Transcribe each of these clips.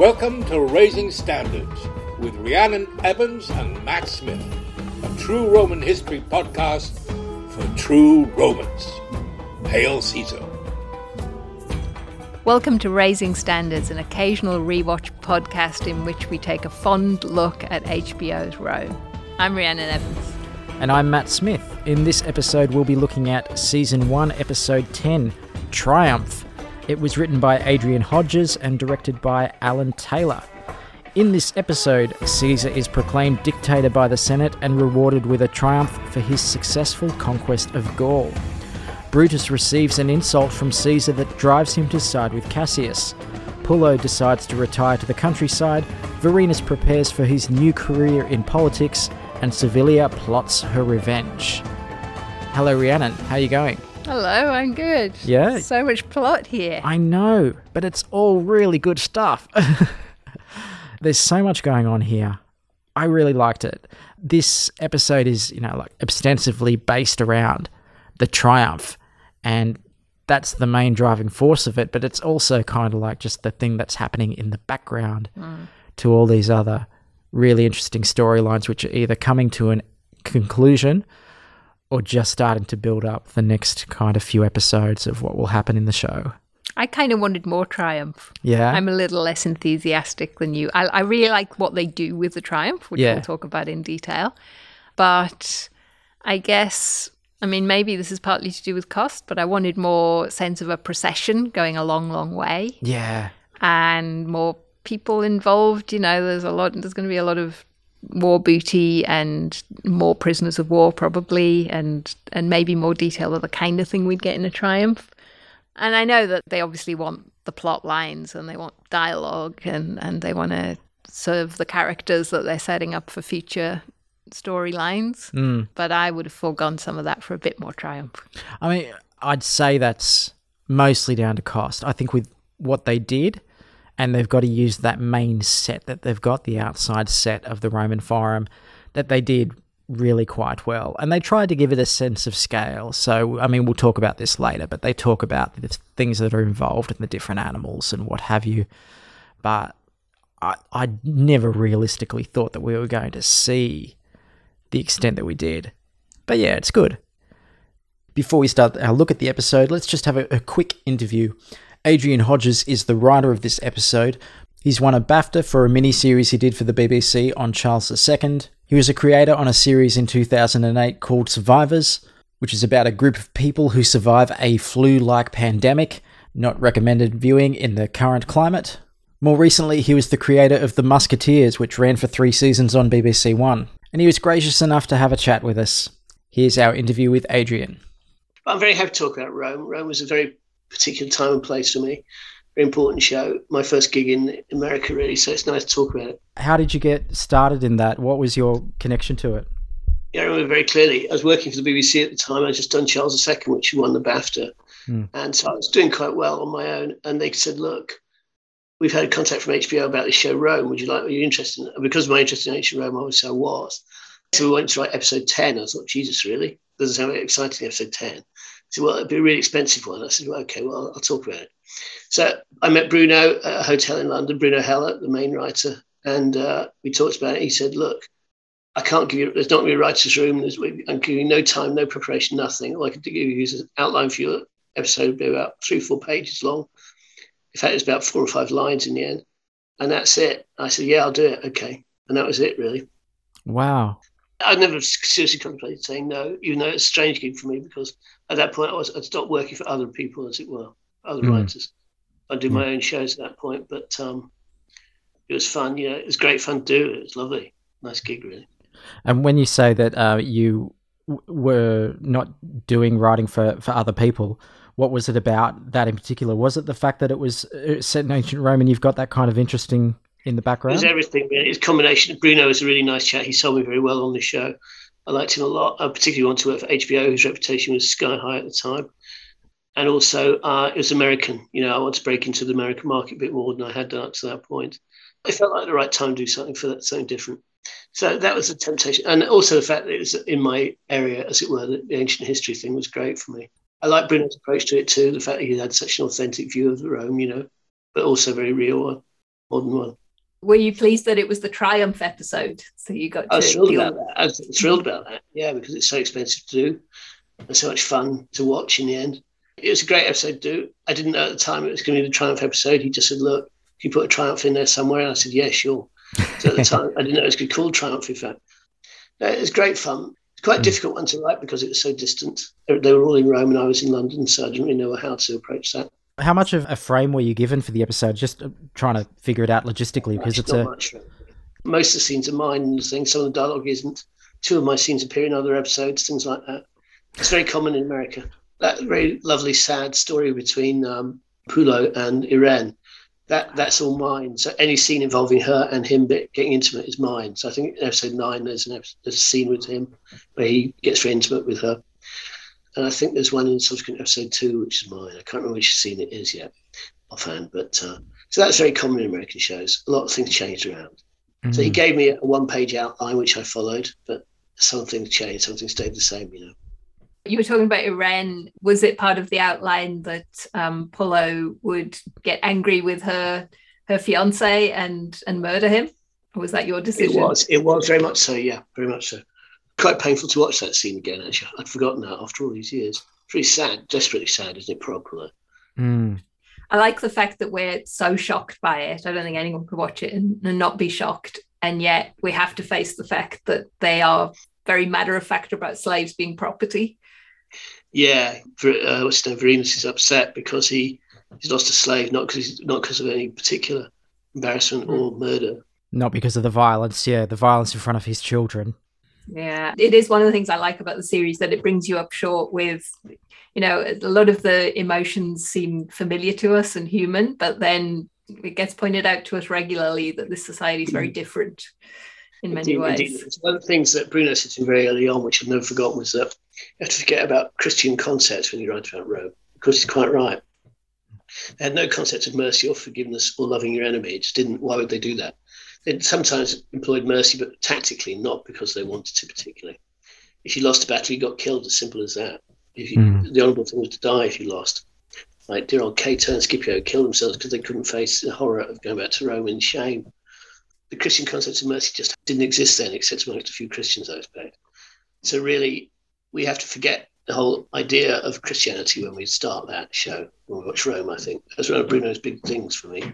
Welcome to Raising Standards with Rhiannon Evans and Matt Smith, a true Roman history podcast for true Romans. Hail Caesar. Welcome to Raising Standards, an occasional rewatch podcast in which we take a fond look at HBO's Rome. I'm Rhiannon Evans. And I'm Matt Smith. In this episode, we'll be looking at Season 1, Episode 10 Triumph. It was written by Adrian Hodges and directed by Alan Taylor. In this episode, Caesar is proclaimed dictator by the Senate and rewarded with a triumph for his successful conquest of Gaul. Brutus receives an insult from Caesar that drives him to side with Cassius. Pullo decides to retire to the countryside, Vorenus prepares for his new career in politics, and Servilia plots her revenge. Hello, Rhiannon. How are you going? Hello, I'm good. Yeah? So much plot here. I know, but it's all really good stuff. There's so much going on here. I really liked it. This episode is, you know, like ostensibly based around the triumph, and that's the main driving force of it, but it's also kind of like just the thing that's happening in the background hmm. to all these other really interesting storylines, which are either coming to an conclusion or just starting to build up the next kind of few episodes of what will happen in the show. I kind of wanted more triumph. Yeah. I'm a little less enthusiastic than you. I, I really like what they do with the triumph, which Yeah. we'll talk about in detail. But I guess, I mean, maybe this is partly to do with cost, but I wanted more sense of a procession going a long, long way. yeah. and more people involved. You know, there's a lot. There's going to be a lot of war booty and more prisoners of war probably, and and maybe more detail of the kind of thing we'd get in a triumph. And I know that they obviously want the plot lines and they want dialogue and and they want to serve the characters that they're setting up for future storylines. Mm. But I would have foregone some of that for a bit more triumph. I mean, I'd say that's mostly down to cost. I think with what they did, and they've got to use that main set that they've got, the outside set of the Roman Forum, that they did really quite well. And they tried to give it a sense of scale. So, I mean, we'll talk about this later, but they talk about the things that are involved in the different animals and what have you. But I, I never realistically thought that we were going to see the extent that we did. But yeah, it's good. Before we start our look at the episode, let's just have a, a quick interview. Adrian Hodges is the writer of this episode. He's won a BAFTA for a mini series he did for the BBC on Charles II. He was a creator on a series in 2008 called Survivors, which is about a group of people who survive a flu like pandemic. Not recommended viewing in the current climate. More recently, he was the creator of The Musketeers, which ran for three seasons on BBC One. And he was gracious enough to have a chat with us. Here's our interview with Adrian. I'm very happy to talk about Rome. Rome was a very particular time and place for me. Very important show. My first gig in America, really. So it's nice to talk about it. How did you get started in that? What was your connection to it? Yeah, I remember very clearly. I was working for the BBC at the time. I just done Charles II, which won the BAFTA. Mm. And so I was doing quite well on my own. And they said, look, we've had contact from HBO about this show, Rome. Would you like, are you interested? In because of my interest in ancient Rome, obviously I was. So we went to write episode 10. I thought, Jesus, really? Doesn't sound very exciting, episode 10 said, well, it'd be a really expensive one. I said, well, okay, well, I'll, talk about it. So I met Bruno at a hotel in London, Bruno Heller, the main writer, and uh, we talked about it. He said, look, I can't give you, there's not going to be a writer's room. There's, I'm giving you no time, no preparation, nothing. All I can give you is an outline for your episode, be about three, four pages long. In fact, it's about four or five lines in the end. And that's it. I said, yeah, I'll do it. Okay. And that was it, really. Wow. I'd never seriously contemplated saying no, even though it's a strange gig for me because at that point I was I'd stopped working for other people, as it were, other Mm. writers. I do my own shows at that point, but um, it was fun. You know, it was great fun to do. It was lovely, nice gig, really. And when you say that uh, you w- were not doing writing for, for other people, what was it about that in particular? Was it the fact that it was uh, set in ancient Rome and you've got that kind of interesting in the background? It was everything. Really. It's a combination. Bruno was a really nice chat. He sold me very well on the show. I liked him a lot. I particularly wanted to work for HBO, whose reputation was sky high at the time. And also, uh, it was American. You know, I wanted to break into the American market a bit more than I had done up to that point. It felt like the right time to do something for that, something different. So that was a temptation. And also the fact that it was in my area, as it were, the, ancient history thing was great for me. I like Bruno's approach to it too, the fact that he had such an authentic view of Rome, you know, but also very real one. more than one. Were you pleased that it was the Triumph episode? So you got I was thrilled about that. I was thrilled about that. Yeah, because it's so expensive to do and so much fun to watch in the end. It was a great episode to do. I didn't know at the time it was going to be the Triumph episode. He just said, look, can you put a Triumph in there somewhere? And I said, yeah, sure. So at the time, I didn't know it was going to be called Triumph, in fact. No, it was great fun. It's quite a Mm. difficult one to write because it was so distant. They were all in Rome and I was in London, so I didn't really know how to approach that. How much of a frame were you given for the episode? Just uh, trying to figure it out logistically because it's a much. Most of the scenes are mine and things. Some of the dialogue isn't. Two of my scenes appear in other episodes, things like that. It's very common in America. That very lovely, sad story between um, Pullo and Irene, that that's all mine. So any scene involving her and him getting intimate is mine. So I think in episode nine, there's an episode, there's a scene with him where he gets very intimate with her. And I think there's one in subsequent episode two, which is mine. I can't remember which scene it is yet offhand. But uh, so that's very common in American shows. A lot of things changed around. So he Mm. gave me a one page outline, which I followed, but some things changed, something stayed the same, you know. You were talking about Irene. Was it part of the outline that um, Pullo would get angry with her her fiance and and murder him? Or was that your decision? It was, it was very much so, yeah, very much so. Quite painful to watch that scene again, actually. I'd forgotten that after all these years. Pretty sad, desperately sad, isn't it, Pullo? Mm. I like the fact that we're so shocked by it. I don't think anyone could watch it and, and not be shocked. And yet we have to face the fact that they are very matter of fact about slaves being property. Yeah, Ver- uh, what's his name? Vorenus is upset because he he's lost a slave, not because not because of any particular embarrassment or murder. Not because of the violence, yeah, the violence in front of his children. Yeah, it is one of the things I like about the series that it brings you up short with, you know, a lot of the emotions seem familiar to us and human, but then it gets pointed out to us regularly that this society is very mm. different in many Indeed, ways. indeed. One of the things that Bruno said to me very early on, which I've never forgotten, was that you have to forget about Christian concepts when you write about Rome, because he's quite right. They had no concept of mercy or forgiveness or loving your enemy. It just didn't. Why would they do that? They sometimes employed mercy, but tactically, not because they wanted to particularly. If you lost a battle, you got killed. As simple as that. If you, Mm. the honourable thing was to die if you lost. Like dear old Cato and Scipio killed themselves because they couldn't face the horror of going back to Rome in shame the Christian concept of mercy just didn't exist then, except amongst a few Christians, I expect. So really, we have to forget the whole idea of Christianity when we start that show, when we watch Rome, I think. That's one of Bruno's big things for me.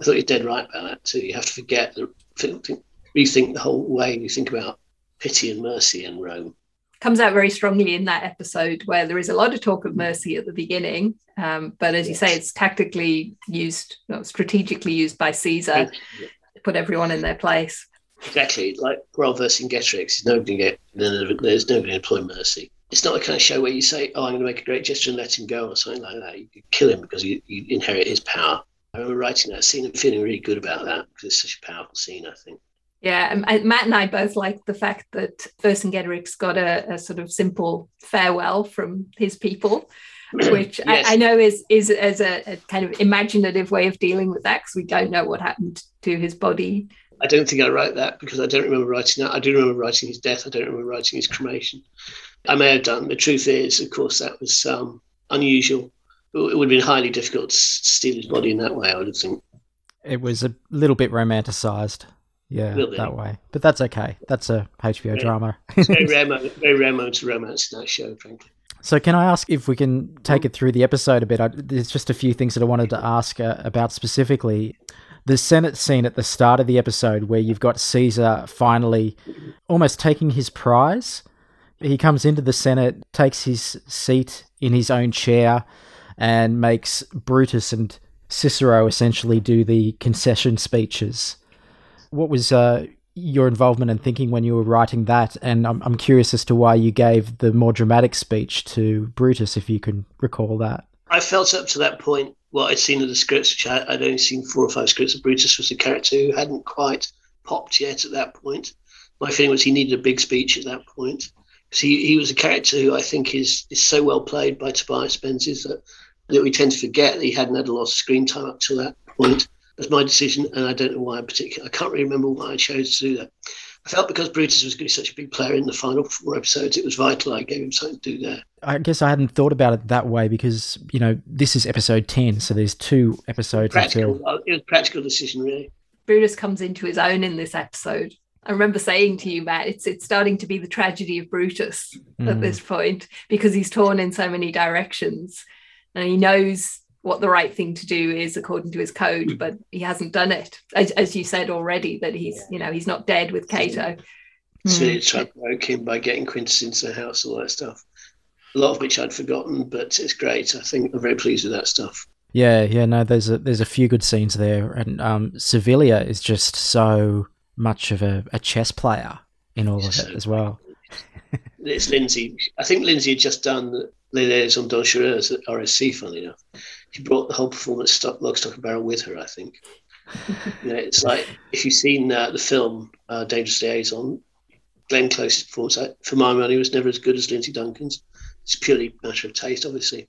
I thought you're dead right about that too. You have to forget, the, think, think, rethink the whole way you think about pity and mercy in Rome. comes out very strongly in that episode where there is a lot of talk of mercy at the beginning um, but as you say it's tactically used strategically used by caesar to put everyone in their place Exactly, like Royal Vercingetorix, nobody get there's nobody employ mercy. It's not the kind of show where you say, "Oh, I'm going to make a great gesture and let him go" or something like that. You could kill him because you, you inherit his power. I remember writing that scene and feeling really good about that because it's such a powerful scene. I think. yeah matt and i both like the fact that vercingetorix got a, a sort of simple farewell from his people which Yes. I, I know is is as a, a kind of imaginative way of dealing with that because we don't know what happened to his body I don't think I wrote that because I don't remember writing that. I do remember writing his death. I don't remember writing his cremation. I may have done. The truth is, of course, that was um, unusual. It would have been highly difficult to steal his body in that way. I would think. It was a little bit romanticized, yeah, that way. But that's okay. That's a HBO drama. It's very. Very rare moment romance in that show, frankly. So, can I ask if we can take it through the episode a bit? I, there's just a few things that I wanted to ask uh, about specifically. The Senate scene at the start of the episode, where you've got Caesar finally almost taking his prize. He comes into the Senate, takes his seat in his own chair, and makes Brutus and Cicero essentially do the concession speeches. What was uh, your involvement and thinking when you were writing that? And I'm, I'm curious as to why you gave the more dramatic speech to Brutus, if you can recall that. I felt up to that point what I'd seen of the scripts, which I, I'd only seen four or five scripts of Brutus was a character who hadn't quite popped yet at that point. My feeling was he needed a big speech at that point. Because he, he was a character who I think is is so well played by Tobias Menzies that, that we tend to forget that he hadn't had a lot of screen time up to that point. That's my decision, and I don't know why in particular. I can't really remember why I chose to do that. I felt because Brutus was going to be such a big player in the final four episodes, it was vital I gave him something to do there. I guess I hadn't thought about it that way because you know this is episode ten, so there's two episodes Practical, until. it was a practical decision, really. Brutus comes into his own in this episode. I remember saying to you, Matt, it's it's starting to be the tragedy of Brutus at Mm. this point because he's torn in so many directions, and he knows what the right thing to do is according to his code, but he hasn't done it. As, as you said already, that he's you know he's not dead with Cato. So Mm. he tried to provoke him by getting Quintus into the house, all that stuff. A lot of which I'd forgotten, but it's great. I think I'm very pleased with that stuff. Yeah, yeah, no, there's a there's a few good scenes there, and um, Servilia is just so much of a, a chess player in all of So it as well. It's Lindsay. I think Lindsay had just done Les Liaisons Dangereuses at RSC, funnily enough. She brought the whole performance stock, lock, stock, and barrel with her, I think. you know, it's like if you've seen uh, the film uh, Dangerous Liaison, Glenn Close's performance, I, for my money, was never as good as Lindsay Duncan's. It's purely a matter of taste, obviously.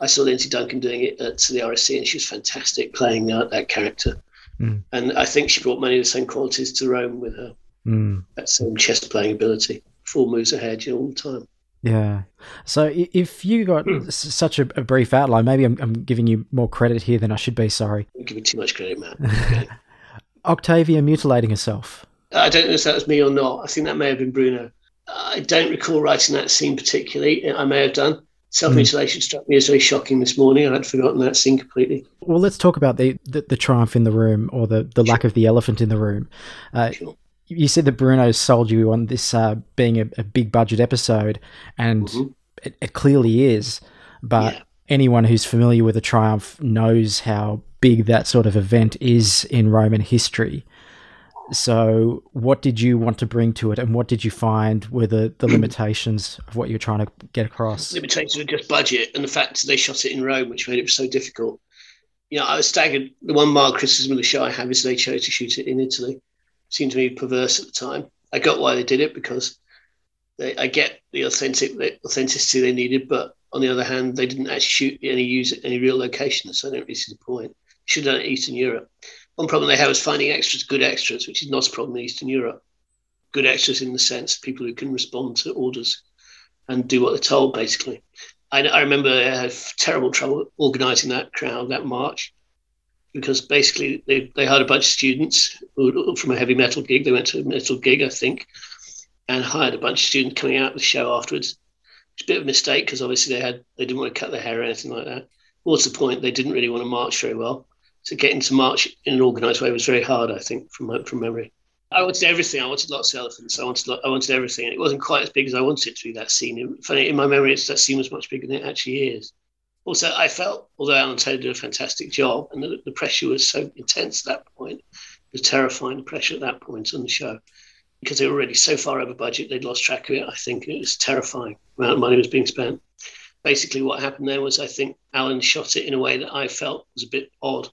I saw Lindsay Duncan doing it at the RSC, and she was fantastic playing uh, that character. Mm. And I think she brought many of the same qualities to Rome with her, Mm, that same chess playing ability, four moves ahead, you know, all the time. Yeah. So if you got s- such a, a brief outline, maybe I'm, I'm giving you more credit here than I should be. Sorry. Don't give me too much credit, Matt. Okay. Octavia mutilating herself. I don't know if that was me or not. I think that may have been Bruno. I don't recall writing that scene particularly. I may have done. Self mutilation struck me as very shocking this morning. I had forgotten that scene completely. Well, let's talk about the, the, the triumph in the room or the, the lack of the elephant in the room. Uh, Sure. You said that Bruno sold you on this uh, being a, a big budget episode, and Mhm. it, it clearly is. But Yeah. anyone who's familiar with the Triumph knows how big that sort of event is in Roman history. So, what did you want to bring to it, and what did you find were the, the limitations of what you're trying to get across? Limitations of just budget and the fact that they shot it in Rome, which made it so difficult. You know, I was staggered. The one mild criticism of the show I have is they chose to shoot it in Italy. Seemed to me perverse at the time. I got why they did it because they, I get the authentic the authenticity they needed, but on the other hand, they didn't actually shoot any use any real locations, so I don't really see the point. Should have done it in Eastern Europe. One problem they have is finding extras, good extras, which is not a problem in Eastern Europe. Good extras in the sense people who can respond to orders and do what they're told, basically. I, I remember I had terrible trouble organising that crowd, that march, because basically they, they hired a bunch of students who, from a heavy metal gig. They went to a metal gig, I think, and hired a bunch of students coming out of the show afterwards. It's a bit of a mistake because obviously they had they didn't want to cut their hair or anything like that. To the point, they didn't really want to march very well. So getting to march in an organised way was very hard, I think, from from memory. I wanted everything. I wanted lots of elephants. I wanted I wanted everything. And it wasn't quite as big as I wanted it to be. That scene. Funny, in my memory, that scene was much bigger than it actually is. Also, I felt, although Alan Taylor did a fantastic job, and the, the pressure was so intense at that point, the terrifying. Pressure at that point on the show, because they were already so far over budget, they'd lost track of it. I think it was terrifying. The amount of money was being spent. Basically, what happened there was, I think Alan shot it in a way that I felt was a bit odd.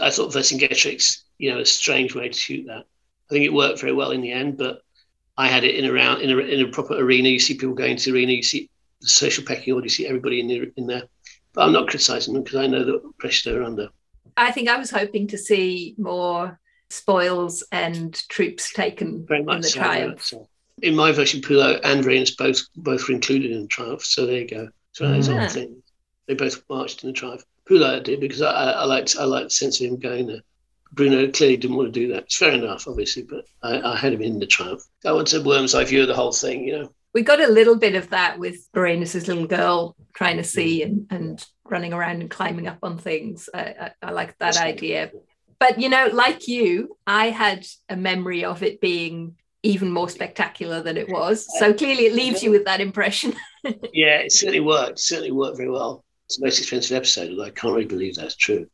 I thought Vercingetorix, you know, a strange way to shoot that. I think it worked very well in the end, but I had it in around in a, in a proper arena. You see people going to the arena. You see the social pecking order. You see everybody in there. In there. But I'm not criticising them because I know the pressure they're under. I think I was hoping to see more spoils and troops taken Very in the so, triumph. so. In my version, Pullo and Vorenus both both were included in the triumph. So there you go. So it's one of those odd things. They both marched in the triumph. Pullo did because I, I, I liked I liked the sense of him going there. Bruno clearly didn't want to do that. It's fair enough, obviously, but I, I had him in the triumph. I wanted a worm's eye view of the whole thing, you know. We got a little bit of that with Vorenus's little girl trying to see and, and running around and climbing up on things. I, I, I like that That's idea. But you know, like you, I had a memory of it being even more spectacular than it was. So clearly, it leaves you with that impression. Yeah, it certainly worked. It certainly worked very well. It's the most expensive episode, although I can't really believe that's true.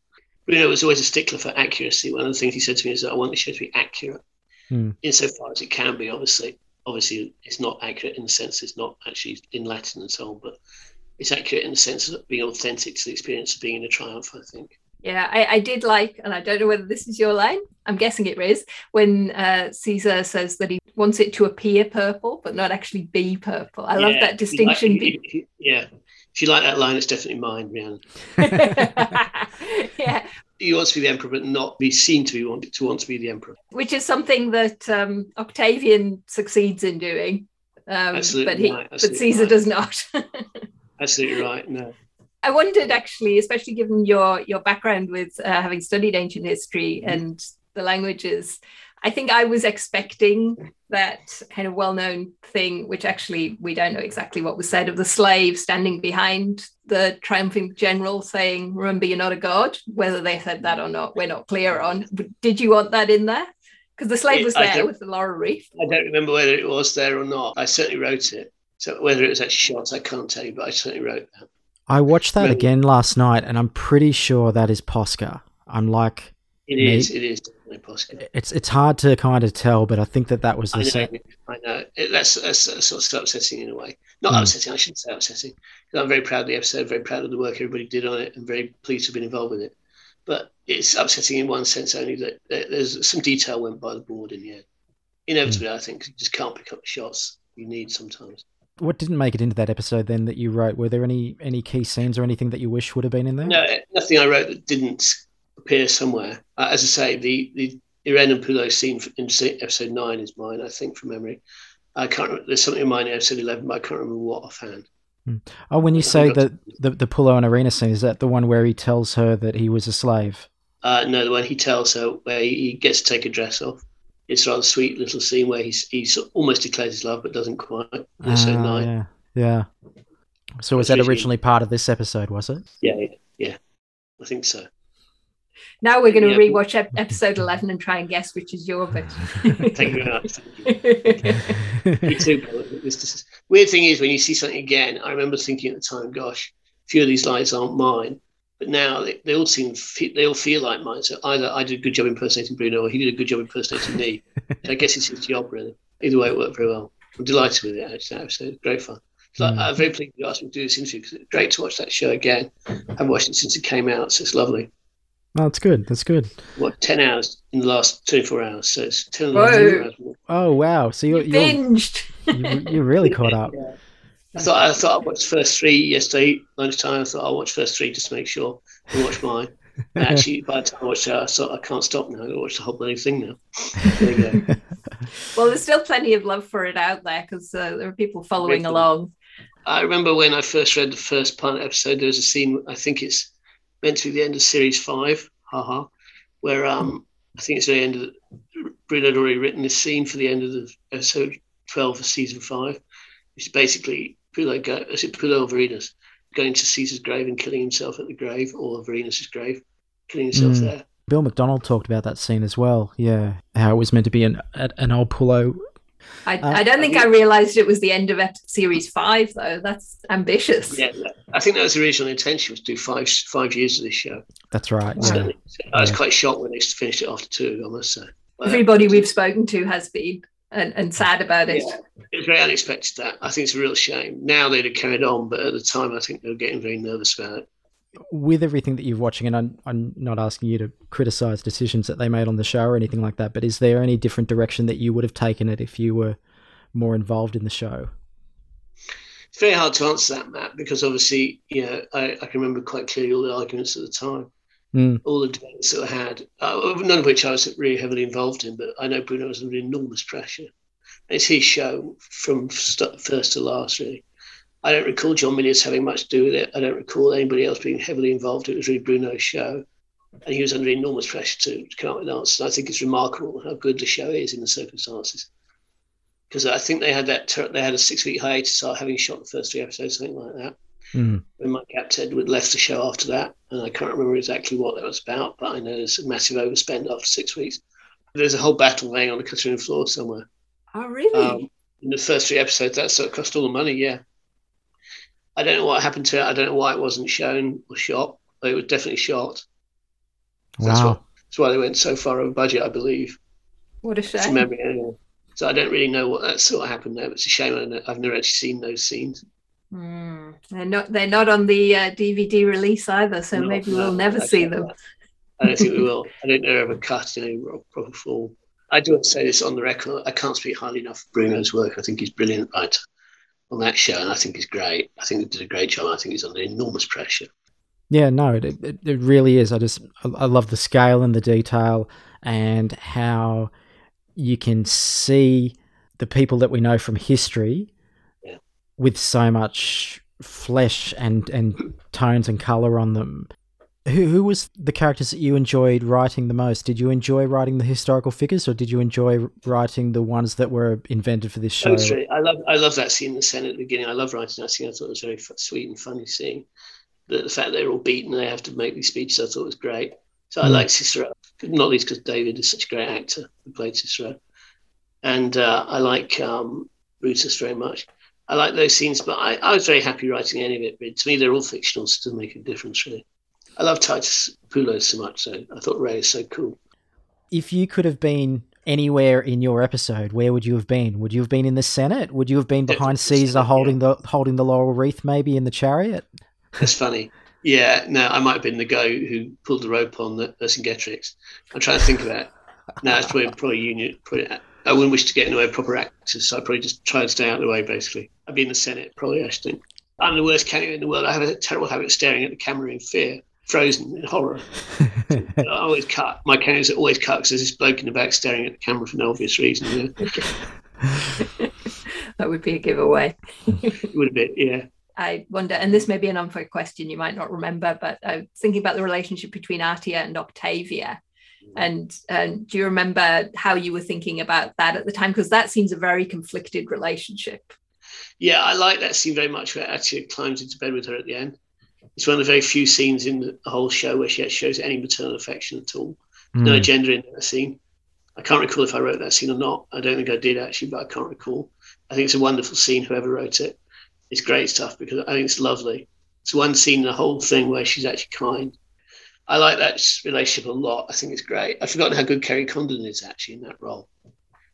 Bruno was always a stickler for accuracy. One of the things he said to me is that I want the show to be accurate, Hmm. insofar as it can be. Obviously, obviously, it's not accurate in the sense it's not actually in Latin and so on, but it's accurate in the sense of being authentic to the experience of being in a triumph. I think. Yeah, I, I did like, and I don't know whether this is your line. I'm guessing it is when uh, Caesar says that he wants it to appear purple, but not actually be purple. I love that like- distinction. if you- if you- yeah, if you like that line, it's definitely mine, Rhiannon. yeah, he wants to be the emperor, but not be seen to be want to want to be the emperor. Which is something that um, Octavian succeeds in doing. Um, Absolutely but he, right, but Caesar right. does not. Absolutely right. No. I wondered actually, especially given your your background with uh, having studied ancient history and the languages, I think I was expecting that kind of well-known thing, which actually we don't know exactly what was said of the slave standing behind the triumphant general saying, "Remember, you're not a god." Whether they said that or not, we're not clear on. But did you want that in there? Because the slave was there with the laurel wreath. I don't remember whether it was there or not. I certainly wrote it. So whether it was actually shot, I can't tell you, but I certainly wrote that. I watched that Really? again last night, and I'm pretty sure that is Posca. I'm like, It Me- is. It is it's it's hard to kind of tell, but I think that that was I the know. set. I know. It, that's, that's sort of upsetting in a way. Not Mm. upsetting. I shouldn't say upsetting. I'm very proud of the episode. Very proud of the work everybody did on it, and very pleased to have been involved with it. But it's upsetting in one sense only that there- there's some detail went by the board in the end. Inevitably, I think you just can't pick up the shots you need sometimes. What didn't make it into that episode then that you wrote? Were there any any key scenes or anything that you wish would have been in there? No, nothing I wrote that didn't appear somewhere. Uh, as I say, the the Irene and Pullo scene in episode nine is mine, I think, from memory. I can't. Remember, there's something in mine in episode eleven, but I can't remember what offhand. Oh, when you say that the the Pullo and Irene scene, is that the one where he tells her that he was a slave? Uh, no, the one he tells her where he gets to take a dress off. It's a rather sweet little scene where he's he almost declares his love, but doesn't quite. Episode Ah, nine. yeah, yeah. So was that originally part of this episode? Was it? Yeah, yeah, yeah. I think so. Now we're going to Yeah. rewatch ep- episode eleven and try and guess which is your bit. Thank you very much. Thank you. Me too. Bill. This- this is- Weird thing is when you see something again, I remember thinking at the time, "Gosh, a few of these lines aren't mine," but now they, they all seem they all feel like mine. So either I did a good job impersonating Bruno, or he did a good job impersonating me. I guess it's his job really. Either way, it worked very well. I'm delighted with it. Actually, that episode great fun. So Mm. I'm very pleased you asked me to do this interview because it's great to watch that show again. I've watched it since it came out, so it's lovely. Oh, that's good. That's good. What ten hours in the last 24 hours? So it's 10 hours. Oh wow! So you're You you're, binged. you- you're really caught up. Yeah. I thought I thought I watched the first three yesterday lunchtime. I thought I'll watch the first three just to make sure I watch mine. And actually, by the time I watched it, I thought I can't stop now. I got to watch the whole bloody thing now. There you go. Well, there's still plenty of love for it out there because uh, there are people following Great. along. I remember when I first read the first pilot episode. There was a scene. I think it's meant to be the end of series five. Haha, where um I think it's the end of the, Bruno had already written this scene for the end of the episode twelve of season five, which is basically Pullo go is it Pullo or Vorenus going to Caesar's grave and killing himself at the grave, or Vorenus's grave, killing himself Mm. there. Bill McDonald talked about that scene as well. Yeah, how it was meant to be an an old Pullo. I, Uh, I don't think I realised it was the end of series five, though. That's ambitious. Yeah, I think that was the original intention was to do five five years of this show. That's right. Yeah. I was Yeah. quite shocked when they finished it after two. I must say. But- Everybody we've spoken to has been and, and sad about it. Yeah. It was very unexpected. That I think it's a real shame. Now they'd have carried on, but at the time, I think they were getting very nervous about it. With everything that you're watching, and I'm, I'm not asking you to criticize decisions that they made on the show or anything like that, but is there any different direction that you would have taken it if you were more involved in the show? It's very hard to answer that, Matt, because obviously, you know, I, I can remember quite clearly all the arguments at the time, Mm. all the debates that were had, uh, none of which I was really heavily involved in, but I know Bruno was under enormous pressure. It's his show from st- first to last, really. I don't recall John Milius having much to do with it. I don't recall anybody else being heavily involved. It was really Bruno's show. And he was under enormous pressure to, to come up with answers. I think it's remarkable how good the show is in the circumstances. Because I think they had that ter- they had a six week hiatus after having shot the first three episodes, something like that. Mm. When Mike Gap Edward left the show after that, and I can't remember exactly what that was about, but I know there's a massive overspend after six weeks. There's a whole battle laying on the cutting room floor somewhere. Oh, really? Um, in the first three episodes, that sort of cost all the money. Yeah, I don't know what happened to it. I don't know why it wasn't shown or shot, but it was definitely shot. That's Wow. what. That's why they went so far over budget, I believe, what a shame. memory. Anyway. So I don't really know what that sort of happened there. But It's a shame. I don't- I've never actually seen those scenes. Hmm. They're not. They're not on the uh, DVD release either, so No, maybe no, we'll never I see don't- them. I don't think we will. I don't know ever cut in any proper form. I do want to say this on the record. I can't speak highly enough of Bruno's work. I think he's brilliant writer on that show, and I think he's great. I think he did a great job. I think he's under enormous pressure. Yeah, no, it, it, it really is. I just I I love the scale and the detail and how you can see the people that we know from history Yeah. with so much flesh and and tones and color on them. Who who was the characters that you enjoyed writing the most? Did you enjoy writing the historical figures, or did you enjoy writing the ones that were invented for this show? I love I love that scene in the Senate at the beginning. I love writing that scene. I thought it was very f- sweet and funny scene. The, the fact they're all beaten and they have to make these speeches, I thought was great. So I Mm. like Cicero, not least because David is such a great actor who played Cicero, and uh, I like um, Brutus very much. I like those scenes, but I, I was very happy writing any of it. But to me, they're all fictional, so it doesn't make a difference really. I love Titus Poulos so much, so I thought Ray is so cool. if you could have been anywhere in your episode, where would you have been? Would you have been in the Senate? Would you have been behind Definitely Caesar holding the holding the laurel wreath, maybe in the chariot? That's funny. Yeah, no, I might have been the guy who pulled the rope on the Vercingetorix. I'm trying to think of that. No, it's probably, probably union. Probably, I wouldn't wish to get in the way of proper actors, so I'd probably just try and stay out of the way, basically. I'd be in the Senate, probably, I should think. I'm the worst candidate in the world. I have a terrible habit of staring at the camera in fear, frozen in horror. I always cut. My candidates are always cut because there's this bloke in the back staring at the camera for no obvious reason. Yeah. That would be a giveaway. It would have been, yeah. I wonder, and this may be an unfair question you might not remember, but I was thinking about the relationship between Atia and Octavia. Mm. And, and do you remember how you were thinking about that at the time? Because that seems a very conflicted relationship. Yeah, I like that scene very much where Atia climbs into bed with her at the end. It's one of the very few scenes in the whole show where she actually shows any maternal affection at all. No Mm. gender in that scene. I can't recall if I wrote that scene or not. I don't think I did actually, but I can't recall. I think it's a wonderful scene, whoever wrote it. It's great stuff because I think it's lovely. It's one scene in the whole thing where she's actually kind. I like that relationship a lot. I think it's great. I've forgotten how good Kerry Condon is actually in that role.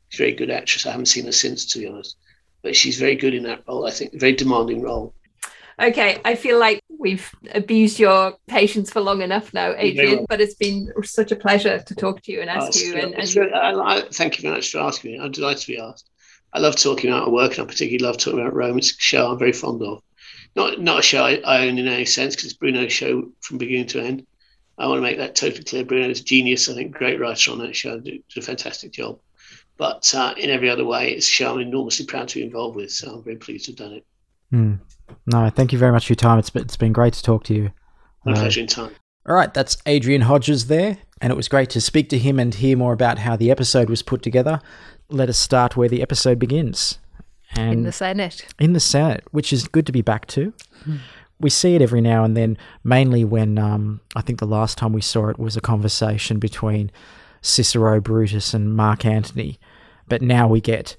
She's a very good actress. I haven't seen her since, to be honest. But she's very good in that role, I think. A very demanding role. Okay, I feel like we've abused your patience for long enough now, Adrian, but it's been such a pleasure to talk to you and ask you. And, and good. I, I, thank you very much for asking me. I'm delighted to be asked. I love talking about work, and I particularly love talking about Rome. It's a show I'm very fond of. Not not a show I, I own in any sense, because it's Bruno's show from beginning to end. I want to make that totally clear. Bruno is a genius. I think great writer on that show. Did, did a fantastic job. But uh, in every other way, it's a show I'm enormously proud to be involved with. So I'm very pleased to have done it. Mm. No, thank you very much for your time. It's been, it's been great to talk to you. My Uh, pleasure in time. All right, that's Adrian Hodges there, and it was great to speak to him and hear more about how the episode was put together. Let us start where the episode begins. And in the Senate. in the Senate, which is good to be back to. We see it every now and then, mainly when um, I think the last time we saw it was a conversation between Cicero, Brutus, and Mark Antony. But now we get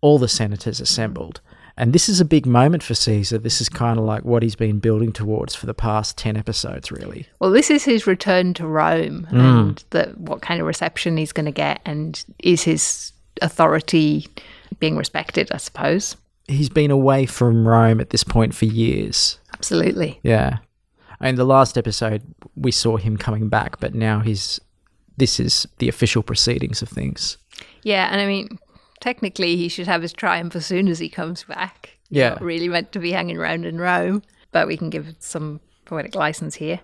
all the senators assembled. And this is a big moment for Caesar. This is kind of like what he's been building towards for the past 10 episodes, really. Well, this is his return to Rome hmm. and the, what kind of reception he's going to get, and is his authority being respected, I suppose. He's been away from Rome at this point for years. Absolutely. Yeah. I mean, the last episode we saw him coming back, but now he's. This is the official proceedings of things. Yeah, and I mean, technically, he should have his triumph as soon as he comes back. Yeah. not really meant to be hanging around in Rome, but we can give some poetic license here.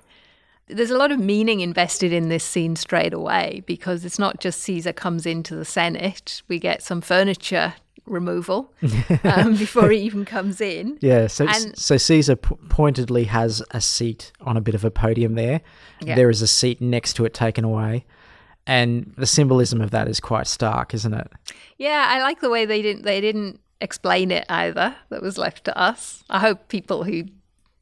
There's a lot of meaning invested in this scene straight away because it's not just Caesar comes into the Senate. We get some furniture removal um, before he even comes in. Yeah, so And- so Caesar p- pointedly has a seat on a bit of a podium there. Yeah. There is a seat next to it taken away, and the symbolism of that is quite stark, isn't it? Yeah, I like the way they didn't they didn't explain it either. That was left to us. I hope people who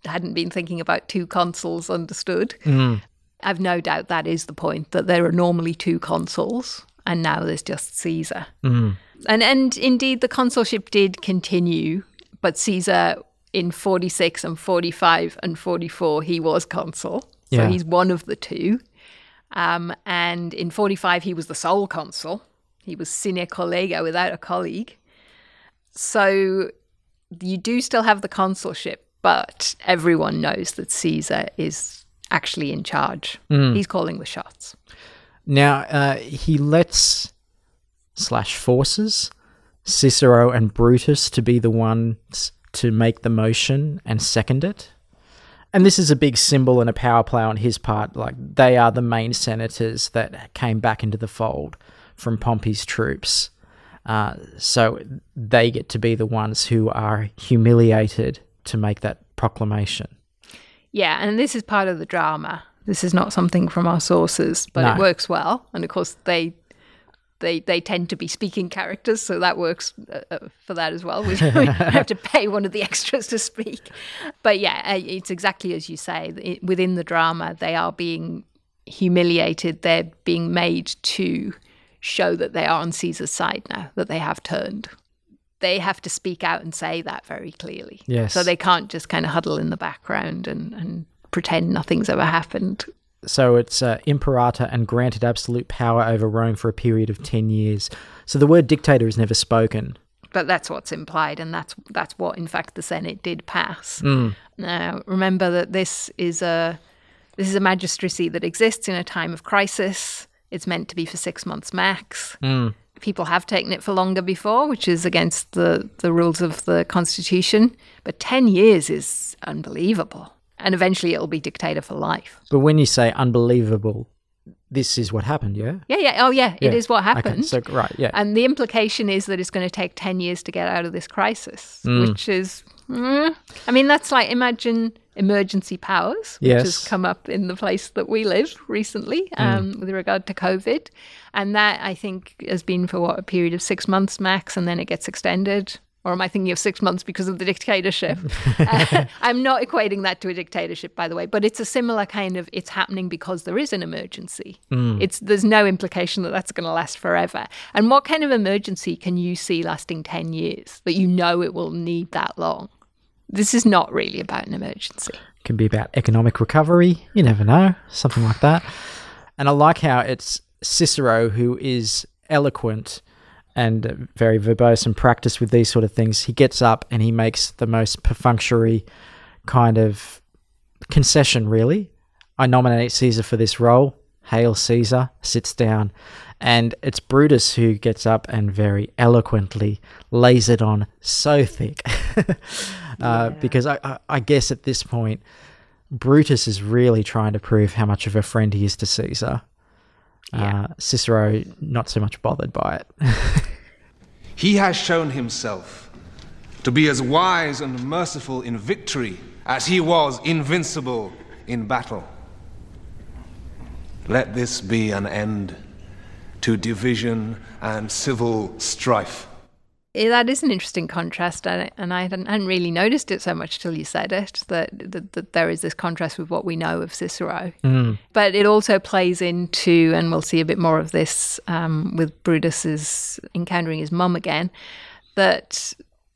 hadn't been thinking about two consuls understood. Mm. I've no doubt that is the point that there are normally two consuls and now there's just Caesar. Mm. And and indeed the consulship did continue, but Caesar in 46 and 45 and 44 he was consul. So Yeah. he's one of the two. Um, and in 45, he was the sole consul. He was sine collega without a colleague. So you do still have the consulship, but everyone knows that Caesar is actually in charge. He's calling the shots. Now uh, he lets slash forces Cicero and Brutus to be the ones to make the motion and second it, And this is a big symbol and a power play on his part. Like they are the main senators that came back into the fold from Pompey's troops. Uh, so they get to be the ones who are humiliated to make that proclamation. Yeah, and this is part of the drama. This is not something from our sources, but No. it works well. And of course, they they they tend to be speaking characters, so that works uh, uh, for that as well. We have to pay one of the extras to speak. But yeah, it's exactly as you say. It, within the drama, they are being humiliated. They're being made to show that they are on Caesar's side now, that they have turned. They have to speak out and say that very clearly. Yes. So they can't just kind of huddle in the background and, and pretend nothing's ever happened. So it's uh, imperator and granted absolute power over Rome for a period of 10 years. So the word dictator is never spoken. But that's what's implied, and that's that's what, in fact, the Senate did pass. Mm. Now, remember that this is a this is a magistracy that exists in a time of crisis. It's meant to be for six months max. Mm. People have taken it for longer before, which is against the, the rules of the constitution. But 10 years is unbelievable. And eventually it'll be dictator for life. But when you say unbelievable, this is what happened, yeah? Yeah, yeah. Oh, yeah. It Yeah. is what Okay, happened. so, right, yeah. And the implication is that it's going to take 10 years to get out of this crisis, Mm. which is, mm, I mean, that's like imagine emergency powers, which Yes. has come up in the place that we live recently Mm. um, with regard to COVID. And that, I think, has been for what, a period of six months max, and then it gets extended. Or am I thinking of six months because of the dictatorship? Uh, I'm not equating that to a dictatorship, by the way, but it's a similar kind of it's happening because there is an emergency. It's there's no implication that that's going to last forever. And what kind of emergency can you see lasting ten years that you know it will need that long? This is not really about an emergency. It can be about economic recovery. You never know, something like that. And I like how it's Cicero who is eloquent and very verbose and practiced with these sort of things. He gets up and he makes the most perfunctory kind of concession, really. I nominate Caesar for this role. Hail Caesar, sits down, and it's Brutus who gets up and very eloquently lays it on so thick. uh, Because I, I, I guess at this point, Brutus is really trying to prove how much of a friend he is to Caesar. Yeah. Uh, Cicero, not so much bothered by it. He has shown himself to be as wise and merciful in victory as he was invincible in battle. Let this be an end to division and civil strife. Yeah, that is an interesting contrast, and I- and I hadn't, hadn't really noticed it so much till you said it. That, that that there is this contrast with what we know of Cicero, but it also plays into, and we'll see a bit more of this um, with Brutus's encountering his mum again. That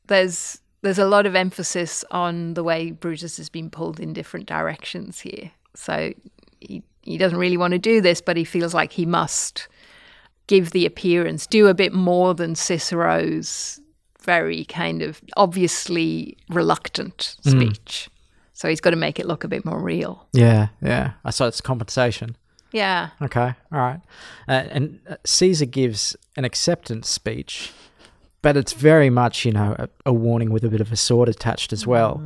there's there's a lot of emphasis on the way Brutus has been pulled in different directions here. So he he doesn't really want to do this, but he feels like he must give the appearance, do a bit more than Cicero's very kind of obviously reluctant speech. So he's got to make it look a bit more real. yeah, yeah. I saw it's compensation. Yeah. Okay, all right. Uh, and uh, Caesar gives an acceptance speech, but it's very much, you know, a, a warning with a bit of a sword attached as well.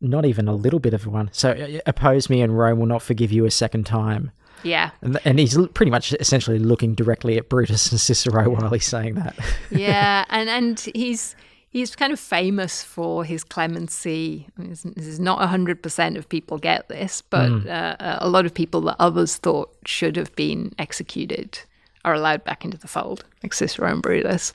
Not even a little bit of one. So, uh, oppose me, and Rome will not forgive you a second time. Yeah. And, and he's pretty much essentially looking directly at Brutus and Cicero while he's saying that. yeah, and and he's he's kind of famous for his clemency. I mean, this is not hundred percent of people get this, but uh, a lot of people that others thought should have been executed are allowed back into the fold, like Cicero and Brutus.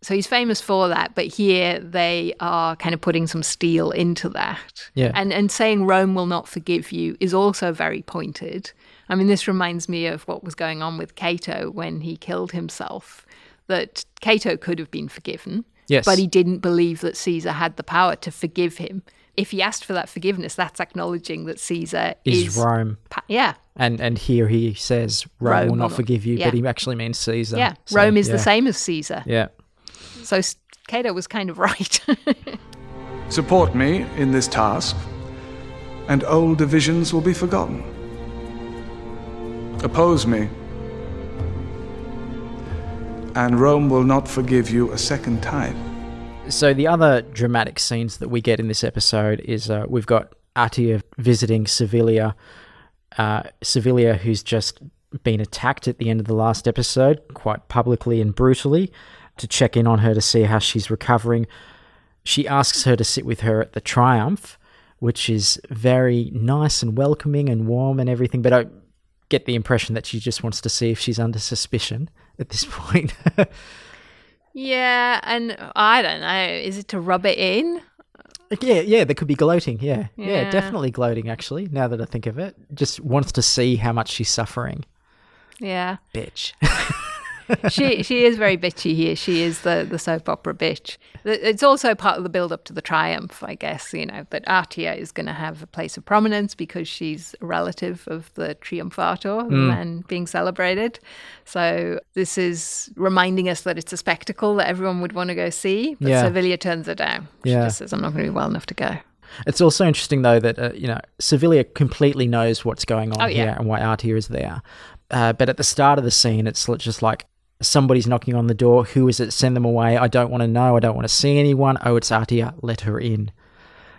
So he's famous for that, but here they are kind of putting some steel into that. Yeah. And and saying Rome will not forgive you is also very pointed. I mean, this reminds me of what was going on with Cato when he killed himself. That Cato could have been forgiven, Yes. but he didn't believe that Caesar had the power to forgive him. If he asked for that forgiveness, that's acknowledging that Caesar Is is, Rome. pa- yeah, And and here he says Rome, Rome will will not not- forgive you, yeah. but he actually means Caesar. yeah. So, Rome is yeah. the same as Caesar. Yeah. So Cato was kind of right. Support me in this task, and old divisions will be forgotten. Oppose me, and Rome will not forgive you a second time. So the other dramatic scenes that we get in this episode is uh, we've got Atia visiting Servilia, uh, who's just been attacked at the end of the last episode, quite publicly and brutally, to check in on her to see how she's recovering. She asks her to sit with her at the Triumph, which is very nice and welcoming and warm and everything, but I get the impression that she just wants to see if she's under suspicion at this point. Yeah, and I don't know. Is it to rub it in? yeah, yeah, there could be gloating. Yeah. yeah, Yeah. definitely gloating. Actually, now that I think of it, just wants to see how much she's suffering. Yeah. Bitch. she she is very bitchy here. She is the, the soap opera bitch. It's also part of the build up to the triumph, I guess, you know, that Atia is going to have a place of prominence because she's a relative of the Triumphator, the man being celebrated. So this is reminding us that it's a spectacle that everyone would want to go see, but Yeah. Servilia turns her down. She Yeah. just says, I'm not going to be well enough to go. It's also interesting though that uh, you know Servilia completely knows what's going on Oh, yeah. here and why Atia is there. Uh, but at the start of the scene, it's just like somebody's knocking on the door. Who is it? Send them away. I don't want to know. I don't want to see anyone. Oh, it's Atia. Let her in.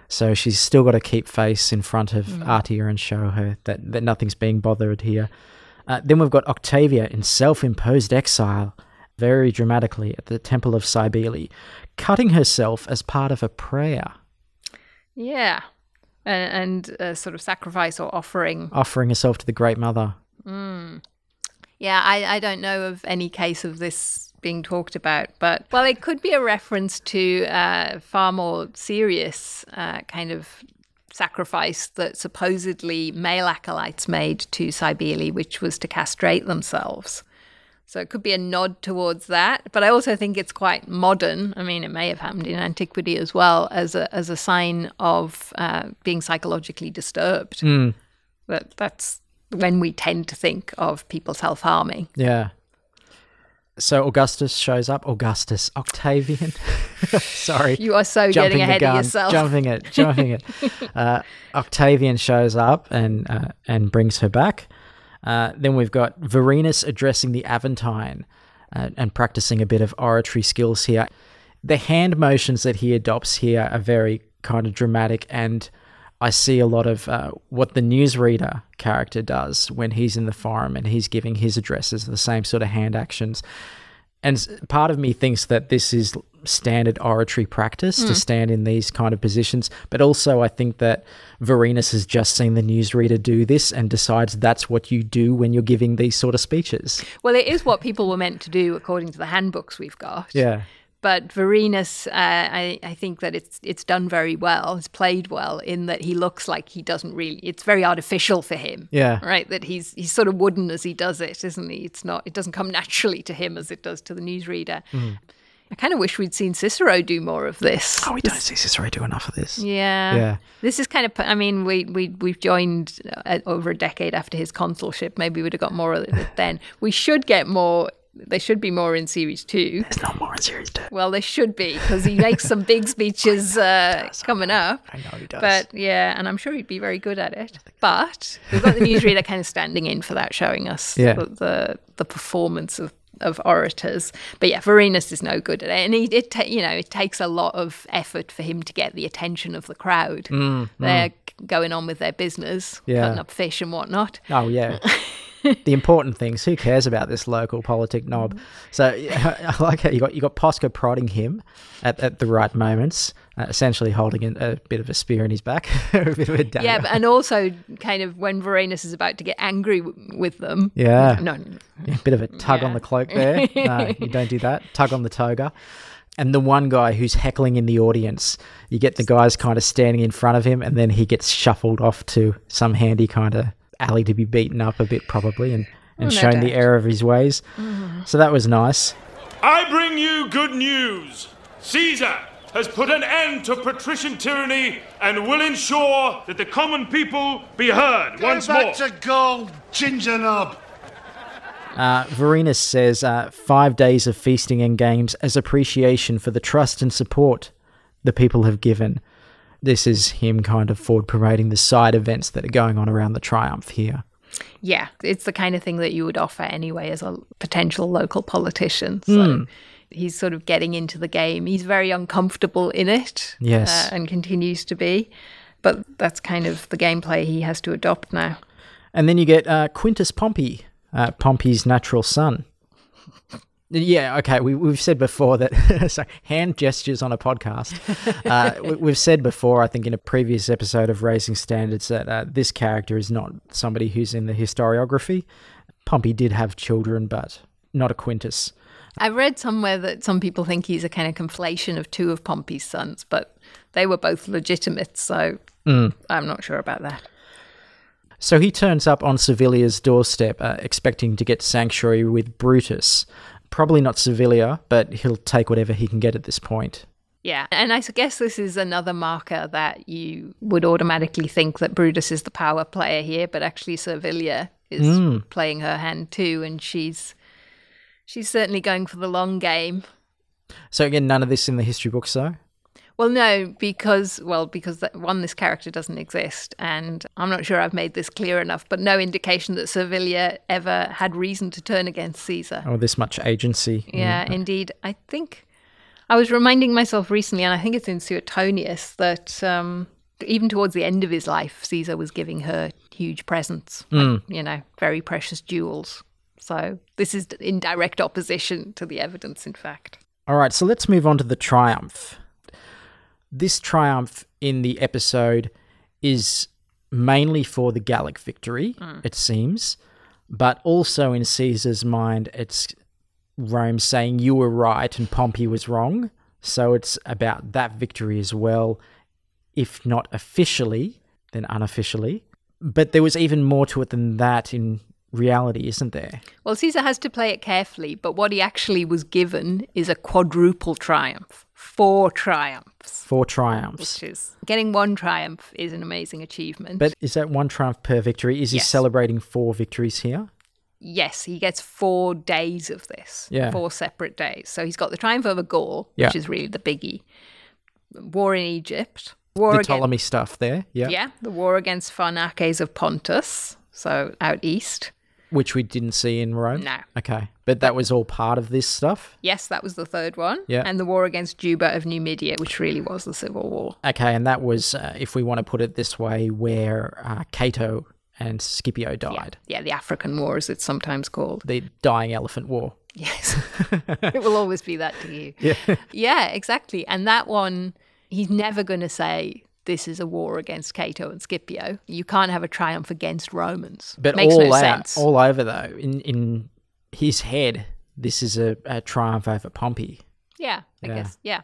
So she's still got to keep face in front of Atia and show her that, that nothing's being bothered here. Uh, then we've got Octavia in self imposed exile, very dramatically at the Temple of Cybele, cutting herself as part of a prayer, Yeah. And, and a sort of sacrifice or offering offering herself to the Great Mother. Yeah, I, I don't know of any case of this being talked about, but well, it could be a reference to uh, far more serious uh, kind of sacrifice that supposedly male acolytes made to Cybele, which was to castrate themselves. So it could be a nod towards that, but I also think it's quite modern. I mean, it may have happened in antiquity as well as a as a sign of uh, being psychologically disturbed. That that's when we tend to think of people self harming. Yeah. So Augustus shows up. Augustus, Octavian. Sorry. You are so getting ahead gun, of yourself. Jumping it, jumping it. Uh, Octavian shows up and uh, and brings her back. Uh, then we've got Vorenus addressing the Aventine uh, and practicing a bit of oratory skills here. The hand motions that he adopts here are very kind of dramatic, and I see a lot of uh, what the newsreader character does when he's in the forum and he's giving his addresses, the same sort of hand actions. And part of me thinks that this is standard oratory practice to stand in these kind of positions. But also, I think that Vorenus has just seen the newsreader do this and decides that's what you do when you're giving these sort of speeches. Well, it is what people were meant to do according to the handbooks we've got. Yeah. But Vorenus, uh, I, I think that it's it's done very well. It's played well in that he looks like he doesn't really. It's very artificial for him. Yeah. Right. That he's he's sort of wooden as he does it, isn't he? It's not. It doesn't come naturally to him as it does to the newsreader. I kind of wish we'd seen Cicero do more of this. Oh, we don't see Cicero do enough of this. Yeah. Yeah. This is kind of, I mean, we, we, we've joined uh, over a decade after his consulship. Maybe we'd have got more of it then. We should get more, there should be more in series two. There's not more in series two. Well, there should be because he makes some big speeches uh, coming up. I know he does. But yeah, and I'm sure he'd be very good at it. But we've got the newsreader kind of standing in for that, showing us Yeah. the, the the performance of of orators. But yeah, Vorenus is no good at it, and he, it ta- you know it takes a lot of effort for him to get the attention of the crowd. They're g- going on with their business, Mm, Yeah. cutting up fish and whatnot. Oh yeah. the important things. Who cares about this local politic knob? So yeah, I like how you got you got Posca prodding him at, at the right moments, uh, essentially holding a, a bit of a spear in his back, a bit of a dagger. Yeah, and also kind of when Vorenus is about to get angry w- with them. Yeah. No, Yeah, a bit of a tug on the cloak there. No, you don't do that. Tug on the toga. And the one guy who's heckling in the audience, you get the guys kind of standing in front of him, and then he gets shuffled off to some handy kind of alley to be beaten up a bit, probably, and, and Oh, no shown the error of his ways. So that was nice. I bring you good news. Caesar has put an end to patrician tyranny and will ensure that the common people be heard once Go back more. to gold, ginger knob. Uh, Vorenus says uh, five days of feasting and games as appreciation for the trust and support the people have given. This is him kind of forward parading the side events that are going on around the triumph here. Yeah, it's the kind of thing that you would offer anyway as a potential local politician. So he's sort of getting into the game. He's very uncomfortable in it. Yes. uh, and continues to be. But that's kind of the gameplay he has to adopt now. And then you get uh, Quintus Pompey, uh, Pompey's natural son. Yeah, okay. We, we've said before that sorry, hand gestures on a podcast. Uh, we, we've said before, I think, in a previous episode of Raising Standards, that uh, this character is not somebody who's in the historiography. Pompey did have children, but not a Quintus. I read somewhere that some people think he's a kind of conflation of two of Pompey's sons, but they were both legitimate, so I'm not sure about that. So he turns up on Servilia's doorstep, uh, expecting to get sanctuary with Brutus. Probably not Servilia, but he'll take whatever he can get at this point. Yeah, and I guess this is another marker that you would automatically think that Brutus is the power player here, but actually Servilia is hmm. playing her hand too, and she's she's certainly going for the long game. So again, none of this in the history books, though. Well, no, because well, because that, one, this character doesn't exist, and I'm not sure I've made this clear enough, but no indication that Servilia ever had reason to turn against Caesar. Or this much agency. Yeah, indeed. I think I was reminding myself recently, and I think it's in Suetonius, that um, even towards the end of his life, Caesar was giving her huge presents, like, you know, very precious jewels. So this is in direct opposition to the evidence, in fact. All right, so let's move on to the triumph. This triumph in the episode is mainly for the Gallic victory, mm. it seems, but also in Caesar's mind, it's Rome saying you were right and Pompey was wrong. So it's about that victory as well, if not officially, then unofficially. But there was even more to it than that in reality, isn't there? Well, Caesar has to play it carefully, but what he actually was given is a quadruple triumph, four triumphs, Four triumphs. which is getting one triumph is an amazing achievement. But is that one triumph per victory? Is he celebrating four victories here? yes, he gets four days of this, Yeah. four separate days. So he's got the triumph over Gaul, Yeah. which is really the biggie, war in Egypt, war the against Ptolemy stuff there, yeah. yeah, the war against Pharnaces of Pontus, so out east. Which we didn't see in Rome. No. Okay, but that was all part of this stuff. Yes, that was the third one. Yeah. And the war against Juba of Numidia, which really was the civil war. Okay, and that was, uh, if we want to put it this way, where uh, Cato and Scipio died. Yeah, the African War, as it's sometimes called. The dying elephant war. Yes. it will always be that to you. Yeah. yeah, exactly. And that one, he's never going to say, this is a war against Cato and Scipio. You can't have a triumph against Romans. But Makes all no out, sense. all over though, in in his head, this is a, a triumph over Pompey. yeah, I Yeah. guess. Yeah.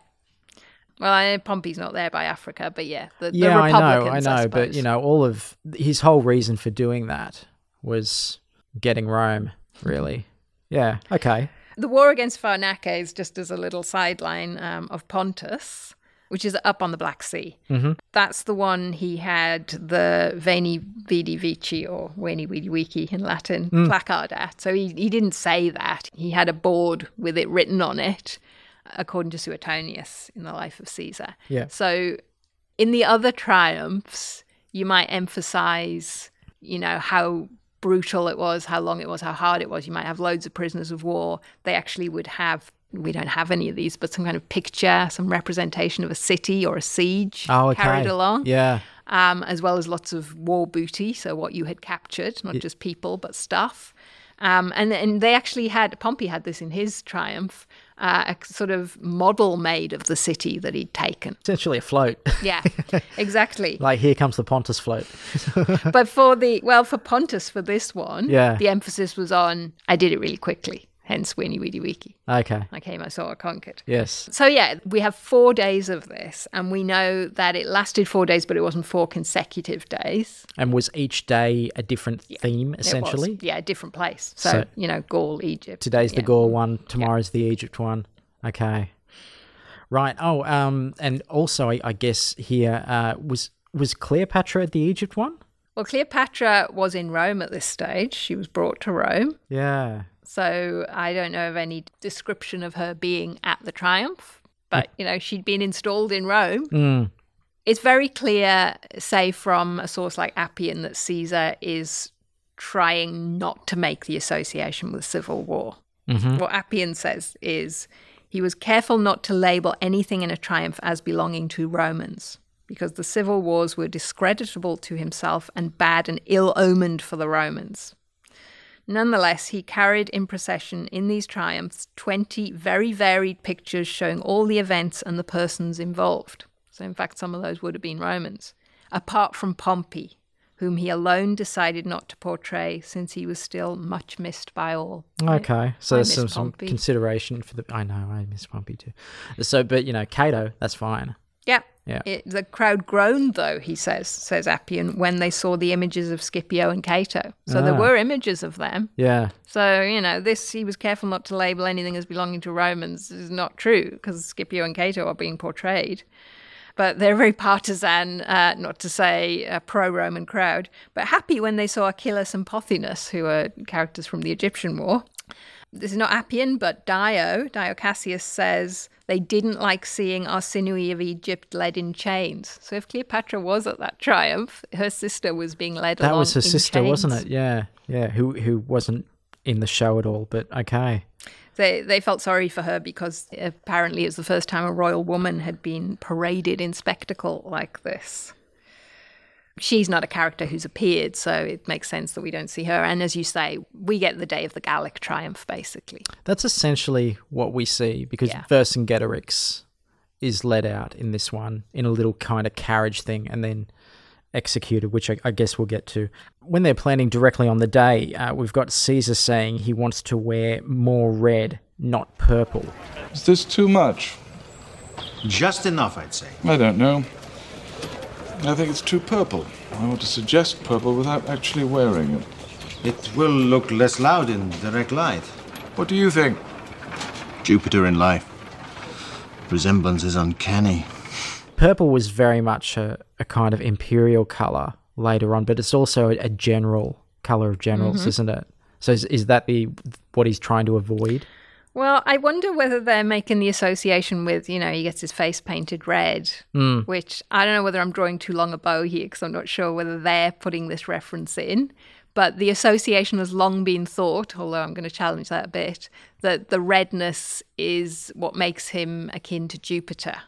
Well, I know Pompey's not there by Africa, but yeah, the, the Yeah, I know, I know, but you know, all of his whole reason for doing that was getting Rome. Really, yeah. Okay, The war against Pharnaces, just as a little sideline um, of Pontus, which is up on the Black Sea. Mm-hmm. That's the one he had the Veni Vidi Vici, or Veni Vidi Vici in Latin, placard at. So he, he didn't say that. He had a board with it written on it, according to Suetonius in the life of Caesar. Yeah. So in the other triumphs, you might emphasize, you know, how brutal it was, how long it was, how hard it was. You might have loads of prisoners of war. They actually would have, we don't have any of these, but some kind of picture, some representation of a city or a siege oh, okay. carried along, Yeah, um, as well as lots of war booty, so what you had captured, not just people, but stuff. Um, and and they actually had Pompey had this in his triumph, uh, a sort of model made of the city that he'd taken. essentially a float. Yeah, exactly. like here comes the Pontus float. but for the well, for Pontus for this one, Yeah. the emphasis was on I did it really quickly. Hence, Weenie Weedy Wiki. Okay. I came, I saw, I conquered. Yes. So yeah, we have four days of this, and we know that it lasted four days, but it wasn't four consecutive days. And was each day a different theme, It was, essentially? yeah, a different place. So, So- you know, Gaul, Egypt. Today's the yeah. Gaul one, tomorrow's the Egypt one. Okay. Right. Oh, um, and also, I, I guess here uh, was was Cleopatra at the Egypt one? Well, Cleopatra was in Rome at this stage. She was brought to Rome. Yeah. So I don't know of any description of her being at the triumph, but you know, she'd been installed in Rome. Mm. It's very clear, say from a source like Appian, that Caesar is trying not to make the association with civil war. What Appian says is he was careful not to label anything in a triumph as belonging to Romans. because the civil wars were discreditable to himself and bad and ill omened for the Romans. Nonetheless, he carried in procession in these triumphs 20 very varied pictures showing all the events and the persons involved. So, in fact, some of those would have been Romans, apart from Pompey, whom he alone decided not to portray since he was still much missed by all. Okay, so I there's some, some consideration for the. I know I miss Pompey too. So, but you know, Cato, that's fine. Yeah. Yeah. It, the crowd groaned, though, he says, says Appian, when they saw the images of Scipio and Cato. So there Ah. were images of them. Yeah, So, you know, this, he was careful not to label anything as belonging to Romans is not true because Scipio and Cato are being portrayed. But they're very partisan, uh, not to say a pro Roman crowd, but happy when they saw Achillas and Pothinus, who are characters from the Egyptian War. This is not Appian, but Dio, Dio Cassius says they didn't like seeing Arsinoe of Egypt led in chains. So if Cleopatra was at that triumph, her sister was being led that was her sister, wasn't it? Yeah, yeah. Who who wasn't in the show at all? But okay. They they felt sorry for her because apparently it was the first time a royal woman had been paraded in spectacle like this. She's not a character who's appeared, so it makes sense that we don't see her. And as you say, we get the day of the Gallic triumph, basically. That's essentially what we see because Yeah. Vercingetorix is led out in this one in a little kind of carriage thing and then executed, which I, I guess we'll get to. When they're planning directly on the day, uh, we've got Caesar saying he wants to wear more red, not purple. Is this too much? Just enough, I'd say. I don't know. I think it's too purple. I want to suggest purple without actually wearing it. It will look less loud in direct light. What do you think? Jupiter in life. Resemblance is uncanny. Purple was very much a, a kind of imperial color later on, but it's also a, a general color of generals, Mhm. isn't it? So is, is that the what he's trying to avoid? Well, I wonder whether they're making the association with, you know, he gets his face painted red, Mm. which I don't know whether I'm drawing too long a bow here because I'm not sure whether they're putting this reference in. But the association has long been thought, although I'm going to challenge that a bit, that the redness is what makes him akin to Jupiter.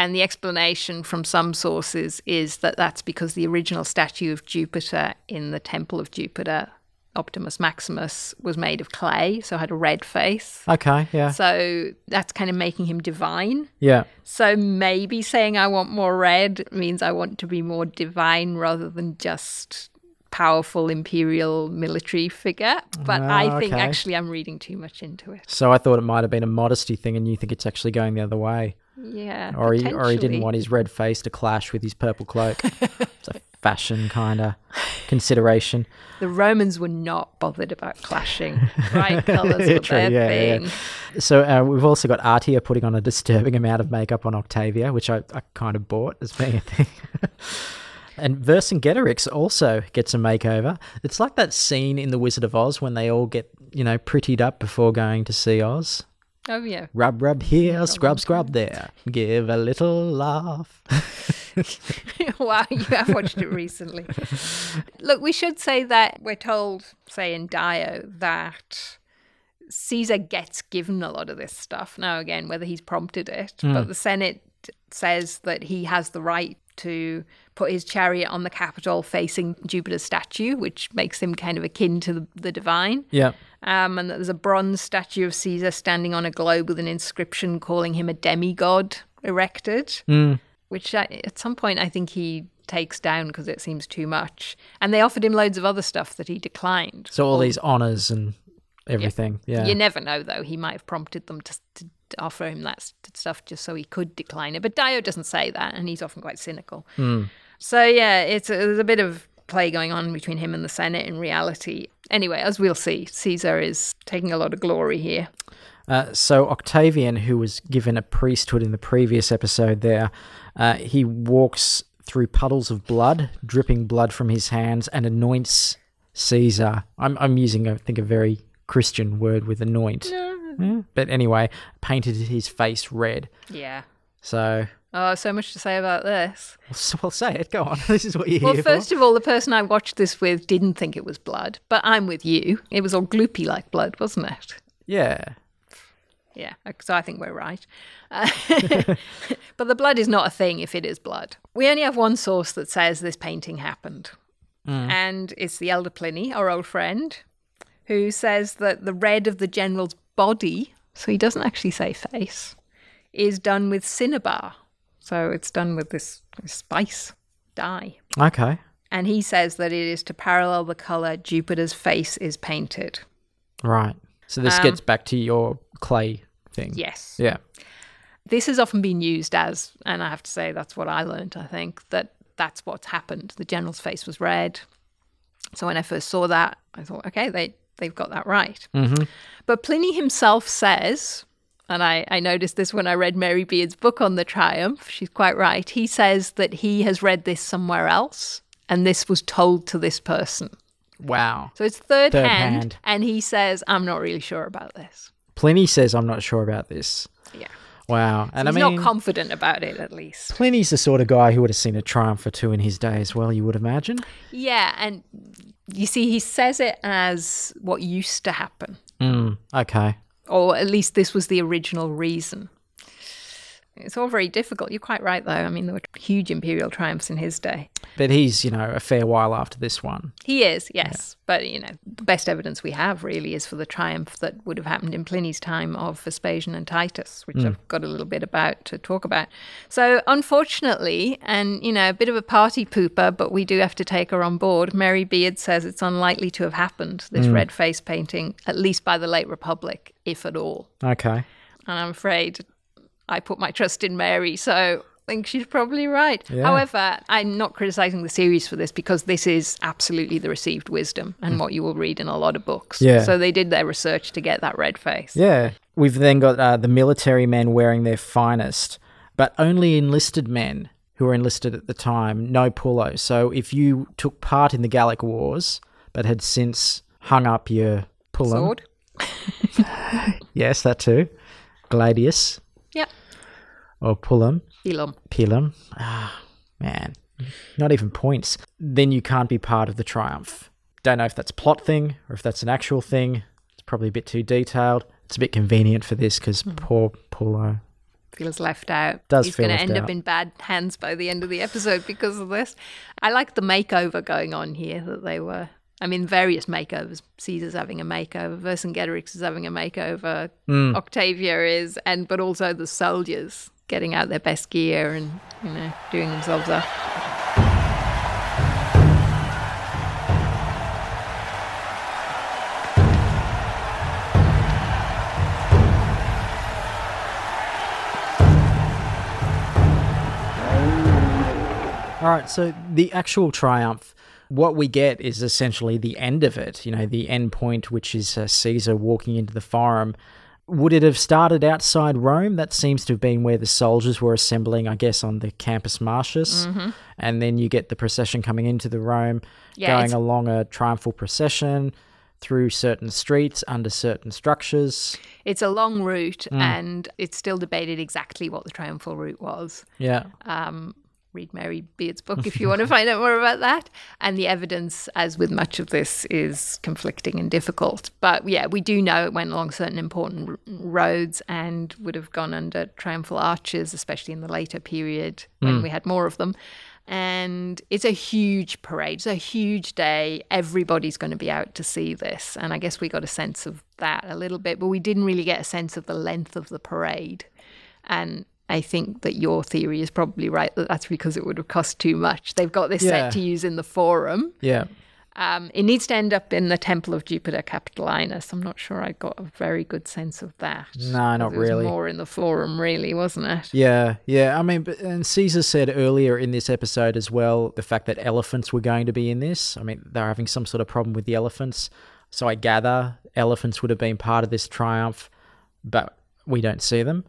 And the explanation from some sources is that that's because the original statue of Jupiter in the Temple of Jupiter, Optimus Maximus, was made of clay, so had a red face. Okay, yeah. So that's kind of making him divine. Yeah. So maybe saying I want more red means I want to be more divine rather than just powerful imperial military figure. But Ah, I think okay. actually I'm reading too much into it. So I thought it might have been a modesty thing, and you think it's actually going the other way. Yeah. Or he, or he didn't want his red face to clash with his purple cloak. it's a fashion kind of consideration. The Romans were not bothered about clashing. Bright colours were True, their yeah, yeah, thing. yeah. So uh, we've also got Atia putting on a disturbing amount of makeup on Octavia, which I, I kind of bought as being a thing. and Vercingetorix also gets a makeover. It's like that scene in The Wizard of Oz when they all get, you know, prettied up before going to see Oz. Oh yeah. Rub, rub here, scrub, scrub there. Give a little laugh. wow, you have watched it recently. Look, we should say that we're told, say in Dio, that Caesar gets given a lot of this stuff. Now, again, whether he's prompted it, Mm. but the Senate says that he has the right to put his chariot on the Capitol facing Jupiter's statue, which makes him kind of akin to the, the divine. Yeah. Um, and that there's a bronze statue of Caesar standing on a globe with an inscription calling him a demigod erected Mm. which I, at some point I think he takes down because it seems too much. And they offered him loads of other stuff that he declined. So all these honours and everything. Yeah. You never know, though. He might have prompted them to, to offer him that st- stuff just so he could decline it. But Dio doesn't say that, and he's often quite cynical. Hmm. So yeah, it's a, there's a bit of play going on between him and the Senate in reality. Anyway, as we'll see, Caesar is taking a lot of glory here. Uh, so Octavian, who was given a priesthood in the previous episode, there, uh, he walks through puddles of blood, dripping blood from his hands, and anoints Caesar. I'm I'm using, I think, a very Christian word with anoint. Yeah, But anyway, painted his face red. Yeah. So, Oh, so much to say about this. so well, say it. Go on. this is what you're Well, first for. of all, the person I watched this with didn't think it was blood, but I'm with you. It was all gloopy like blood, wasn't it? Yeah. Yeah, so I think we're right. Uh, but the blood is not a thing if it is blood. We only have one source that says this painting happened, and it's the elder Pliny, our old friend, who says that the red of the general's body, so he doesn't actually say face, is done with cinnabar. So it's done with this, spice dye. Okay. And he says that it is to parallel the colour Jupiter's face is painted. Right. So this Um, gets back to your clay thing. Yes. Yeah. This has often been used as, and I have to say that's what I learned, I think, that that's what's happened. The general's face was red. So when I first saw that, I thought, okay, they, they've got that right. Mm-hmm. But Pliny himself says, and I, I noticed this when I read Mary Beard's book on the triumph, she's quite right. He says that he has read this somewhere else and this was told to this person. Wow. So it's third, Third hand, hand. and he says, I'm not really sure about this. Pliny says I'm not sure about this. Yeah. Wow. And He's I mean not confident about it, at least. Pliny's the sort of guy who would have seen a triumph or two in his day as well, you would imagine. Yeah, and you see, he says it as what used to happen, Mm, okay. or at least this was the original reason. It's all very difficult. You're quite right, though. I mean, there were huge imperial triumphs in his day. But he's, you know, a fair while after this one. He is, yes. But, you know, the best evidence we have really is for the triumph that would have happened in Pliny's time of Vespasian and Titus, which hmm. I've got a little bit about to talk about. So, unfortunately, and, you know, a bit of a party pooper, but we do have to take her on board. Mary Beard says it's unlikely to have happened, this hmm. red face painting, at least by the late Republic, if at all. Okay. And I'm afraid I put my trust in Mary, so I think she's probably right. Yeah. However, I'm not criticizing the series for this because this is absolutely the received wisdom and what you will read in a lot of books. Mm. Yeah. So they did their research to get that red face. Yeah. We've then got uh, the military men wearing their finest, but only enlisted men who were enlisted at the time, no pullo. So if you took part in the Gallic Wars but had since hung up your pullum, Sword. yes, that too, gladius. Or pullum, Elum. pilum, ah, man, not even points, then you can't be part of the triumph. Don't know if that's a plot thing or if that's an actual thing. It's probably a bit too detailed. It's a bit convenient for this because poor Pullo. Feels left out. Does He's going to end out. up in bad hands by the end of the episode because of this. I like the makeover going on here that they were. I mean, various makeovers. Caesar's having a makeover. Vercingetorix is having a makeover. Hmm. Octavia is, and but also the soldiers getting out their best gear and you know doing themselves up. All right, so the actual triumph, what we get is essentially the end of it, you know, the end point, which is uh, Caesar walking into the forum. Would it have started outside Rome? That seems to have been where the soldiers were assembling, I guess, on the Campus Martius. And then you get the procession coming into the Rome, Yeah, going it's- along a triumphal procession through certain streets, under certain structures. It's a long route, Hmm. and it's still debated exactly what the triumphal route was. Yeah. Read Mary Beard's book if you want to find out more about that. And the evidence, as with much of this, is conflicting and difficult. But yeah, we do know it went along certain important r- roads and would have gone under triumphal arches, especially in the later period when hmm. we had more of them. And it's a huge parade. It's a huge day. Everybody's going to be out to see this. And I guess we got a sense of that a little bit, but we didn't really get a sense of the length of the parade. And I think that your theory is probably right that that's because it would have cost too much. They've got this Yeah. set to use in the forum. Yeah. Um, it needs to end up in the Temple of Jupiter Capitolinus. I'm not sure I got a very good sense of that. No, not it was really. More in the forum, really, wasn't it? Yeah, yeah. I mean, but, and Caesar said earlier in this episode as well the fact that elephants were going to be in this. I mean, they're having some sort of problem with the elephants. So I gather elephants would have been part of this triumph, but we don't see them.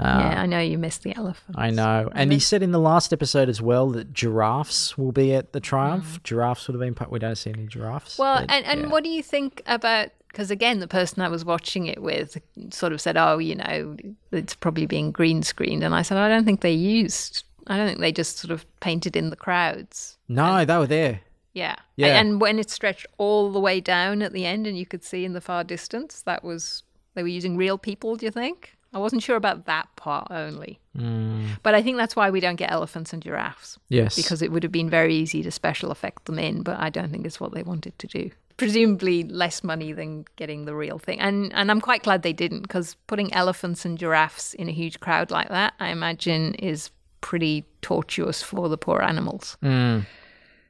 Yeah, I know you missed the elephant. I know. And he said in the last episode as well that giraffes will be at the triumph. Giraffes would have been part. We don't see any giraffes. Mm. Well, but, and, and yeah. what do you think about? Because again, the person I was watching it with sort of said, "Oh, you know, it's probably being green screened," and I said, "I don't think they used. I don't think they just sort of painted in the crowds." No, they were there. Yeah, Yeah. And when it stretched all the way down at the end, and you could see in the far distance, that was They were using real people, do you think? I wasn't sure about that part only. Mm. But I think that's why we don't get elephants and giraffes. Yes. Because it would have been very easy to special effect them in, but I don't think it's what they wanted to do. Presumably less money than getting the real thing. And and I'm quite glad they didn't because putting elephants and giraffes in a huge crowd like that, I imagine is pretty tortuous for the poor animals. Mm.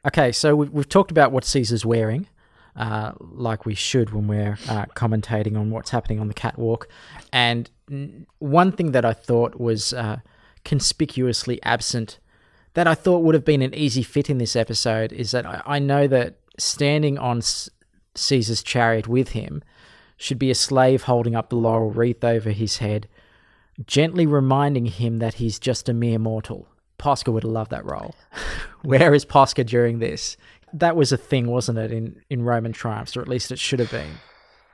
Okay, so we've, we've talked about what Caesar's wearing, uh, like we should when we're uh, commentating on what's happening on the catwalk. And one thing that I thought was uh, conspicuously absent, that I thought would have been an easy fit in this episode, is that I, I know that standing on S- Caesar's chariot with him should be a slave holding up the laurel wreath over his head, gently reminding him that he's just a mere mortal. Posca would have loved that role. Where is Posca during this? That was a thing, wasn't it, in, in Roman triumphs, or at least it should have been.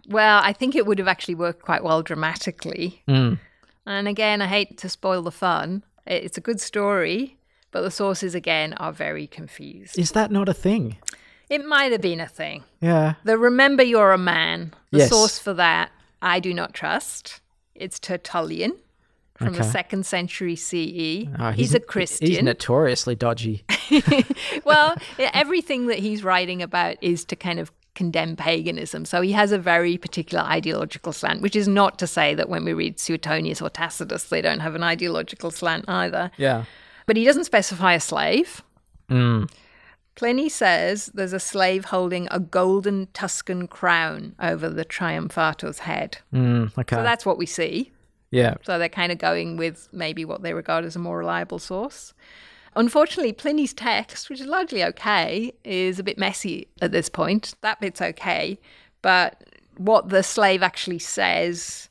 Well, I think it would have actually worked quite well dramatically. Mm. And again, I hate to spoil the fun. It's a good story, but the sources again are very confused. Is that not a thing? It might have been a thing. Yeah. The remember you're a man. The Yes. source for that I do not trust. It's Tertullian from the second century CE. Oh, he's, a Christian. He's notoriously dodgy. well, everything that he's writing about is to kind of condemn paganism. So he has a very particular ideological slant, which is not to say that when we read Suetonius or Tacitus, they don't have an ideological slant either. Yeah. But he doesn't specify a slave. Mm. Pliny says there's a slave holding a golden Tuscan crown over the triumphator's head. Mm, okay. So that's what we see. Yeah. So they're kind of going with maybe what they regard as a more reliable source. Unfortunately, Pliny's text, which is largely okay, is a bit messy at this point. That bit's okay. But what the slave actually says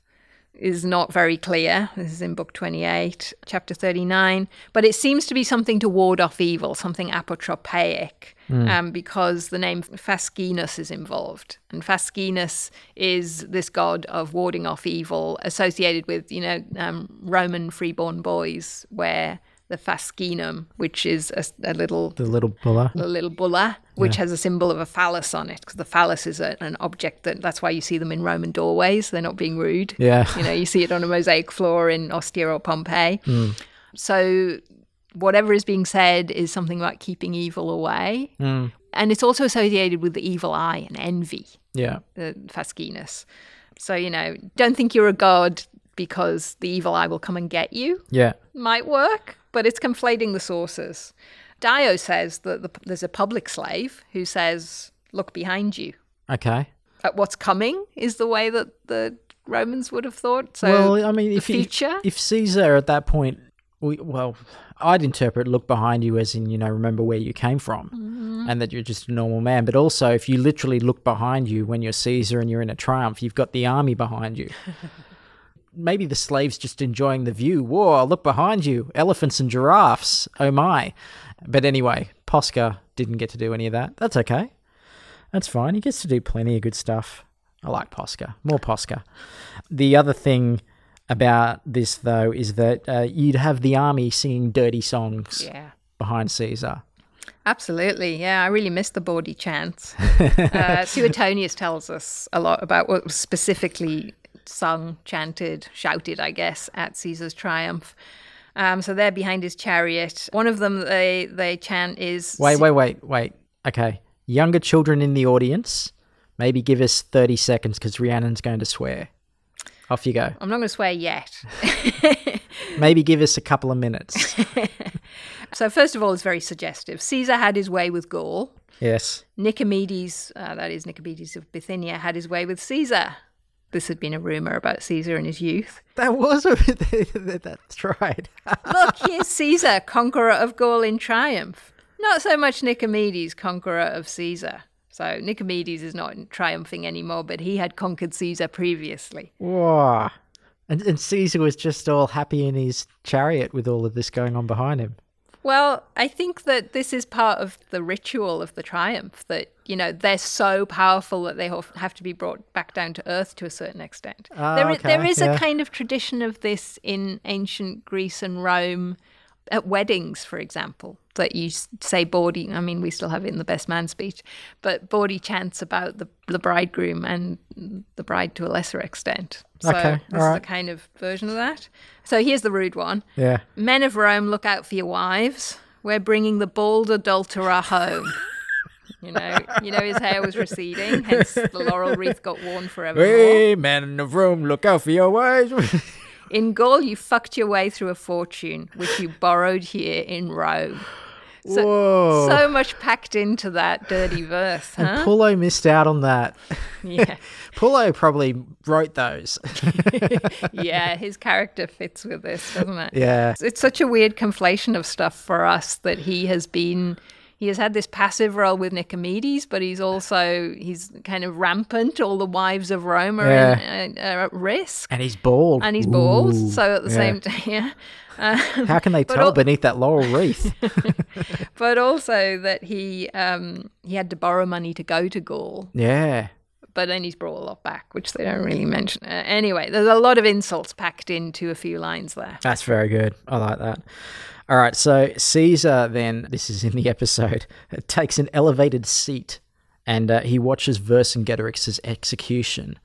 is not very clear. This is in Book 28, Chapter 39. But it seems to be something to ward off evil, something apotropaic, um, because the name Fascinus is involved. And Fascinus is this god of warding off evil associated with, you know, um, Roman freeborn boys, where the fascinum, which is a, a little The little bulla. a little bulla, which has a symbol of a phallus on it, because the phallus is a, an object that that's why you see them in Roman doorways. They're not being rude. Yeah. You know, you see it on a mosaic floor in Ostia or Pompeii. Hmm. So whatever is being said is something about keeping evil away. Hmm. And it's also associated with the evil eye and envy, Yeah. the Fascinus. So, you know, don't think you're a god because the evil eye will come and get you Yeah. Might work, but it's conflating the sources. Dio says that the, there's a public slave who says, "Look behind you." Okay. At what's coming is the way that the Romans would have thought. So, well, I mean, if future. if Caesar at that point, we, well, I'd interpret look behind you as in you know remember where you came from, Mm-hmm. and that you're just a normal man. But also, if you literally look behind you when you're Caesar and you're in a triumph, you've got the army behind you. Maybe the slaves just enjoying the view. Whoa, look behind you, elephants and giraffes. Oh my! But anyway, Posca didn't get to do any of that. That's okay. That's fine. He gets to do plenty of good stuff. I like Posca. More Posca. The other thing about this, though, is that uh, you'd have the army singing dirty songs yeah. behind Caesar. Absolutely, yeah. I really miss the bawdy chants. uh, Suetonius tells us a lot about what was specifically sung, chanted, shouted, I guess, at Caesar's triumph. Um, so they're behind his chariot. One of them they they chant is Wait, wait, wait, wait. Okay. Younger children in the audience, maybe give us 30 seconds because Rhiannon's going to swear. Off you go. I'm not going to swear yet. Maybe give us a couple of minutes. So first of all, it's very suggestive. Caesar had his way with Gaul. yes. Nicomedes, uh, that is Nicomedes of Bithynia, had his way with Caesar. This had been a rumor about Caesar in his youth. That was a. That's right. Look, here's Caesar, conqueror of Gaul in triumph. Not so much Nicomedes, conqueror of Caesar. So Nicomedes is not triumphing anymore, but he had conquered Caesar previously. Whoa. And, and Caesar was just all happy in his chariot with all of this going on behind him. Well, I think that this is part of the ritual of the triumph that, you know, they're so powerful that they have to be brought back down to earth to a certain extent. Ah, there, okay, is yeah. a kind of tradition of this in ancient Greece and Rome at weddings, for example, that you say bawdy. I mean, we still have it in the best man speech, but bawdy chants about the, the bridegroom and the bride to a lesser extent. So Okay, this is alright. a kind of version of that. So here's the rude one. Yeah. Men of Rome, look out for your wives. We're bringing the bald adulterer home. You know, you know his hair was receding, hence the laurel wreath got worn forevermore. Hey, man of Rome, look out for your wives. In Gaul, you fucked your way through a fortune, which you borrowed here in Rome. So, Whoa. so much packed into that dirty verse, and huh? Pullo missed out on that. Yeah. Pullo probably wrote those. yeah, his character fits with this, doesn't it? Yeah. It's such a weird conflation of stuff for us that he has been. He has had this passive role with Nicomedes, but he's also he's kind of rampant. All the wives of Rome are, in, uh, are at risk, and he's bald. and he's bald. So at the yeah. same time, yeah. Uh, How can they tell al- beneath that laurel wreath? but also that he um, he had to borrow money to go to Gaul, yeah. but then he's brought a lot back, which they don't really mention. Uh, anyway, there's a lot of insults packed into a few lines there. That's very good. I like that. All right, so Caesar then, this is in the episode, takes an elevated seat and uh, he watches Vercingetorix's execution.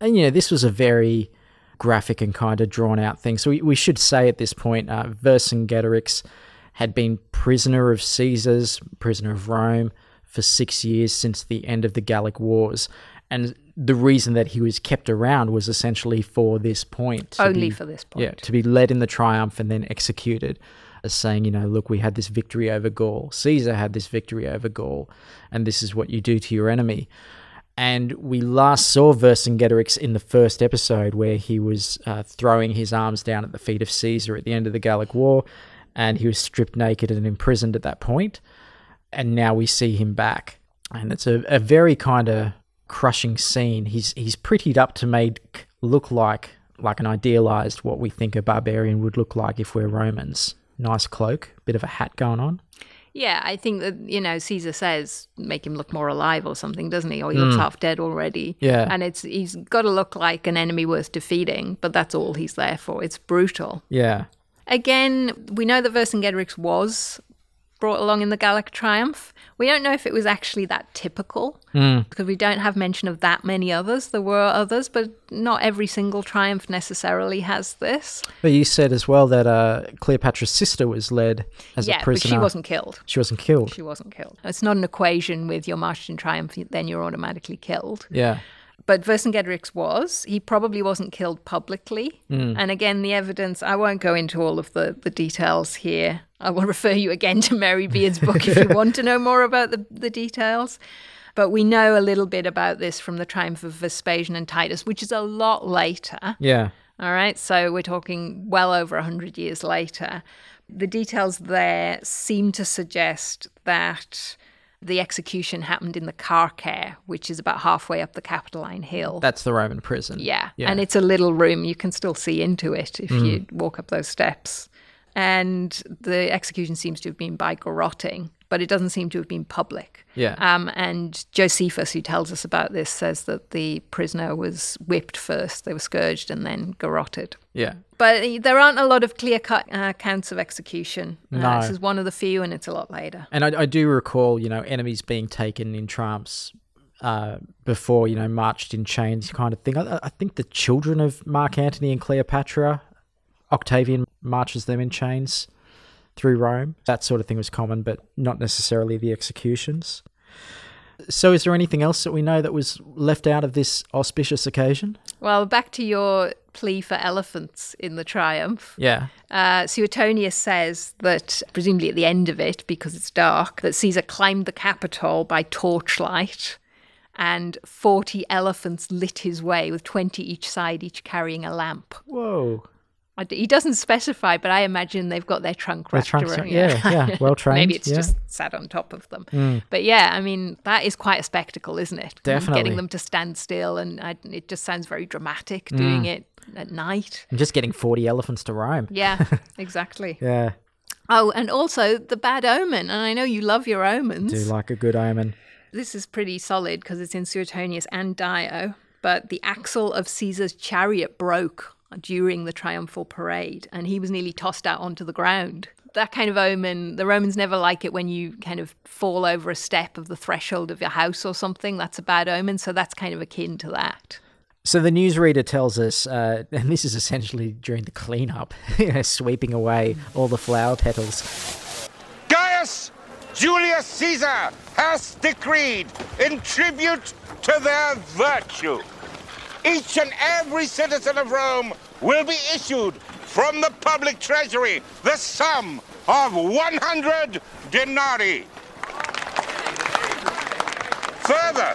And, you know, this was a very graphic and kind of drawn out thing. So we, we should say at this point, uh, Vercingetorix had been prisoner of Caesar's, prisoner of Rome, for six years since the end of the Gallic Wars. And the reason that he was kept around was essentially for this point. Only be- for this point. Yeah, point. to be led in the triumph and then executed as saying, you know, look, we had this victory over Gaul. Caesar had this victory over Gaul, and this is what you do to your enemy. And we last saw Vercingetorix in the first episode where he was uh, throwing his arms down at the feet of Caesar at the end of the Gallic War, and he was stripped naked and imprisoned at that point. And now we see him back, and it's a, a very kind of crushing scene. He's he's prettied up to make look like like an idealized what we think a barbarian would look like if we're Romans. Nice cloak, bit of a hat going on. Yeah, I think that you know Caesar says make him look more alive or something, doesn't he? Or he looks hmm. half dead already. Yeah. and it's he's got to look like an enemy worth defeating, but that's all he's there for. It's brutal. Yeah. Again, we know that Vercingetorix was brought along in the Gallic triumph. We don't know if it was actually that typical because we don't have mention of that many others. There were others, but not every single triumph necessarily has this. But you said as well that uh, Cleopatra's sister was led as yeah, a but prisoner. she wasn't killed. She wasn't killed. She wasn't killed. It's not an equation with your march in triumph, then you're automatically killed. Yeah. But Vercingetorix was. He probably wasn't killed publicly. Mm. And again, the evidence, I won't go into all of the, the details here. I will refer you again to Mary Beard's book if you want to know more about the, the details. But we know a little bit about this from the triumph of Vespasian and Titus, which is a lot later. Yeah. All right, so we're talking well over 100 years later. The details there seem to suggest that the execution happened in the Carcer, which is about halfway up the Capitoline Hill. That's the Roman prison. yeah. Yeah. and it's a little room. You can still see into it if you walk up those steps. And the execution seems to have been by garroting, but it doesn't seem to have been public. Yeah. Um, and Josephus, who tells us about this, says that the prisoner was whipped first, they were scourged, and then garroted. Yeah. But there aren't a lot of clear cut uh, accounts of execution. Uh, No. This is one of the few, and it's a lot later. And I, I do recall, you know, enemies being taken in tramps uh, before, you know, marched in chains kind of thing. I, I think the children of Mark Antony and Cleopatra, Octavian marches them in chains through Rome. That sort of thing was common, but not necessarily the executions. So, is there anything else that we know that was left out of this auspicious occasion? Well, back to your plea for elephants in the triumph. Yeah. Uh, Suetonius says that, presumably at the end of it, because it's dark, that Caesar climbed the Capitol by torchlight and 40 elephants lit his way with 20 each side, each carrying a lamp. Whoa. I d- He doesn't specify, but I imagine they've got their trunk Their wrapped trunks around. are- yeah, yeah, well trained, Maybe it's yeah. Mm. just sat on top of them. But yeah, I mean, that is quite a spectacle, isn't it? Definitely. Getting them to stand still, and I, it just sounds very dramatic Mm. doing it at night. And just getting 40 elephants to Rome. Yeah, exactly. Yeah. Oh, and also the bad omen. And I know you love your omens. Do like a good omen. This is pretty solid because it's in Suetonius and Dio. But the axle of Caesar's chariot broke during the triumphal parade, and he was nearly tossed out onto the ground. that kind of omen, the Romans never like it when you kind of fall over a step of the threshold of your house or something. That's a bad omen. So that's kind of akin to that. So the newsreader tells us, uh, and this is essentially during the cleanup, you know, sweeping away all the flower petals. Gaius Julius Caesar has decreed in tribute to their virtue. Each and every citizen of Rome will be issued from the public treasury the sum of 100 denarii. Further,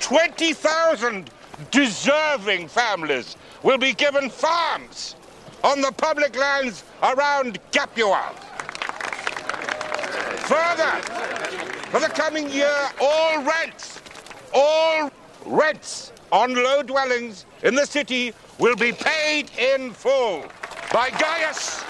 20,000 deserving families will be given farms on the public lands around Capua. Further, for the coming year, all rents, all rents on low dwellings in the city will be paid in full by Gaius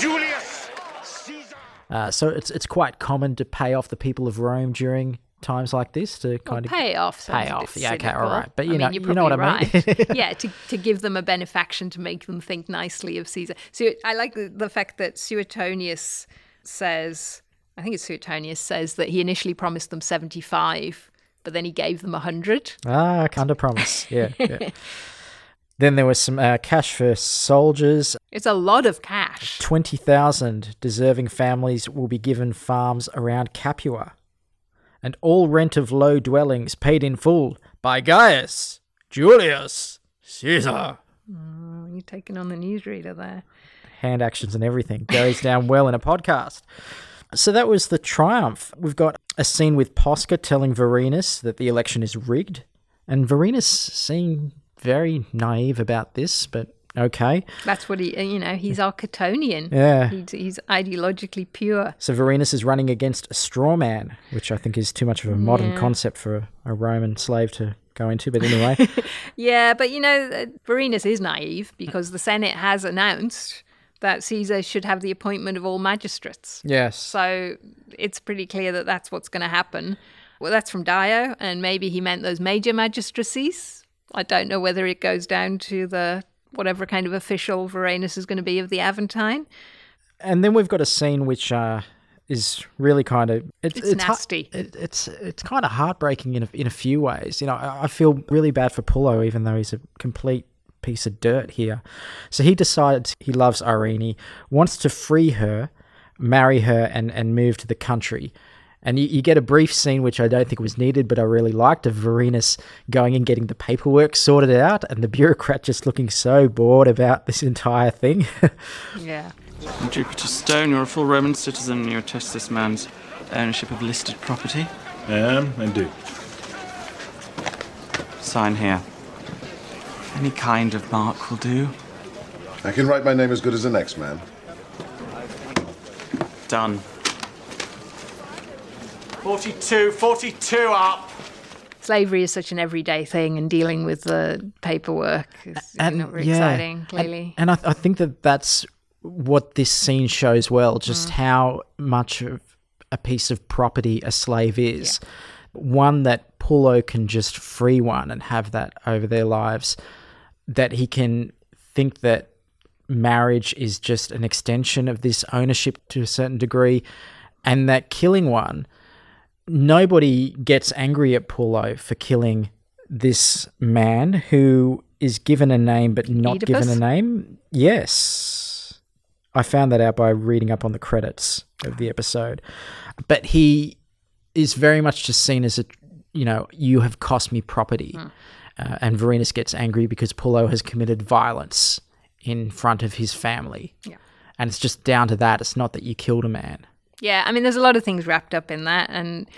Julius Caesar. Uh, so it's it's quite common to pay off the people of Rome during times like this to kind of pay off. pay off. Yeah, okay, all cynical. But you I know, mean, you're know what I mean. yeah, to, to give them a benefaction to make them think nicely of Caesar. So I like the, the fact that Suetonius says, I think it's Suetonius says that he initially promised them 75, but then he gave them a 100. ah, under promise. Yeah. yeah. then there was some uh, cash for soldiers. It's a lot of cash. Twenty thousand deserving families will be given farms around Capua, and all rent of low dwellings paid in full by Gaius Julius Caesar. Oh, you're taking on the newsreader there. hand actions and everything goes down well in a podcast. So that was the triumph. We've got a scene with Posca telling Vorenus that the election is rigged, and Vorenus seemed very naive about this, but okay. That's what he, uh, you know, he's a Catonian. Yeah. He's, he's ideologically pure. So Vorenus is running against a straw man, which I think is too much of a modern Yeah. concept for a, a Roman slave to go into. But anyway, Yeah, but you know, Vorenus is naive because the Senate has announced that Caesar should have the appointment of all magistrates. yes. So it's pretty clear that that's what's going to happen. Well, that's from Dio, and maybe he meant those major magistracies. I don't know whether it goes down to the whatever kind of official Vorenus is going to be of the Aventine. and then we've got a scene which uh, is really kind of it, It's hu- nasty. it, it's it's kind of heartbreaking in a, in a few ways. You know, I, I feel really bad for Pullo, even though he's a complete piece of dirt here. So he decides he loves Irene, wants to free her, marry her, and and move to the country. And you, you get a brief scene, which I don't think was needed, but I really liked, of Vorenus going and getting the paperwork sorted out, and the bureaucrat just looking so bored about this entire thing. Yeah. Jupiter Stone, you're a full Roman citizen and you attest this man's ownership of listed property. I am, I do. Sign here. Any kind of mark will do. I can write my name as good as the next man. Done. 42, 42 up! Slavery is such an everyday thing, and dealing with the paperwork is not very exciting, And- clearly. And, I, I think that that's what this scene shows well, Mm. just how much of a piece of property a slave is. One that Pullo can just free one and have that over their lives, that he can think that marriage is just an extension of this ownership to a certain degree, and that killing one, nobody gets angry at Pullo for killing this man who is given a name but not given a name. Yes. I found that out by reading up on the credits of the episode. But he is very much just seen as a, you know, you have cost me property. Uh, and Vorenus gets angry because Pullo has committed violence in front of his family. Yeah. And it's just down to that. It's not that you killed a man. Yeah, I mean, there's a lot of things wrapped up in that, and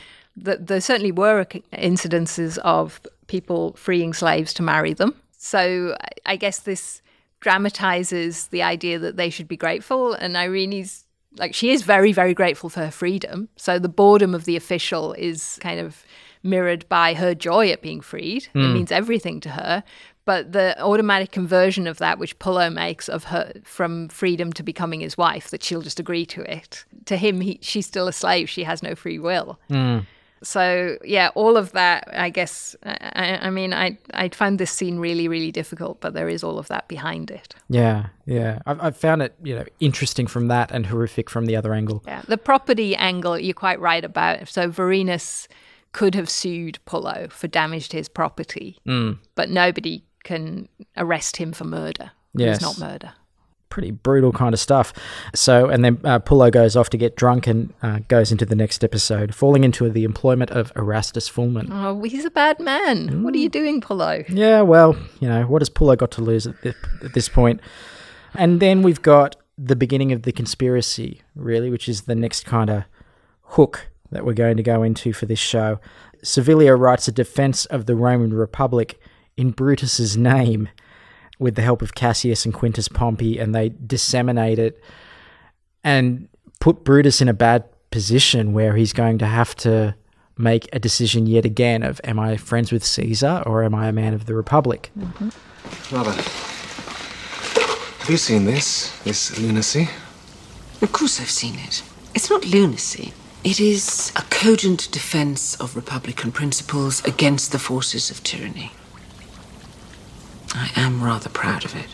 th- there certainly were incidences of people freeing slaves to marry them. So I guess this dramatizes the idea that they should be grateful, and Irene's like she is very, very grateful for her freedom. So the boredom of the official is kind of mirrored by her joy at being freed. It Mm. means everything to her. But the automatic conversion of that, which Pullo makes of her from freedom to becoming his wife, that she'll just agree to it. To him, he, she's still a slave. She has no free will. Mm. So yeah, all of that. I guess. I, I mean, I I found this scene really really difficult, but there is all of that behind it. Yeah, yeah. I've, I've found it, you know, interesting from that and horrific from the other angle. Yeah, the property angle you're quite right about. So Vorenus could have sued Pullo for damage to his property, Mm. but nobody can arrest him for murder. Yes. It's not murder. Pretty brutal kind of stuff. So, and then uh, Pullo goes off to get drunk and uh, goes into the next episode, falling into the employment of Erastes Fulmen. Oh, he's a bad man. What are you doing, Pullo? Yeah, well, you know, what has Pullo got to lose at this, at this point? And then we've got the beginning of the conspiracy, really, which is the next kind of hook that we're going to go into for this show. Servilia writes a defense of the Roman Republic in Brutus's name with the help of Cassius and Quintus Pompey, and they disseminate it and put Brutus in a bad position where he's going to have to make a decision yet again of am I friends with Caesar or am I a man of the Republic? Mm-hmm. Mother, have you seen this? This lunacy? Of course I've seen it. It's not lunacy. It is a cogent defense of Republican principles against the forces of tyranny. I am rather proud of it.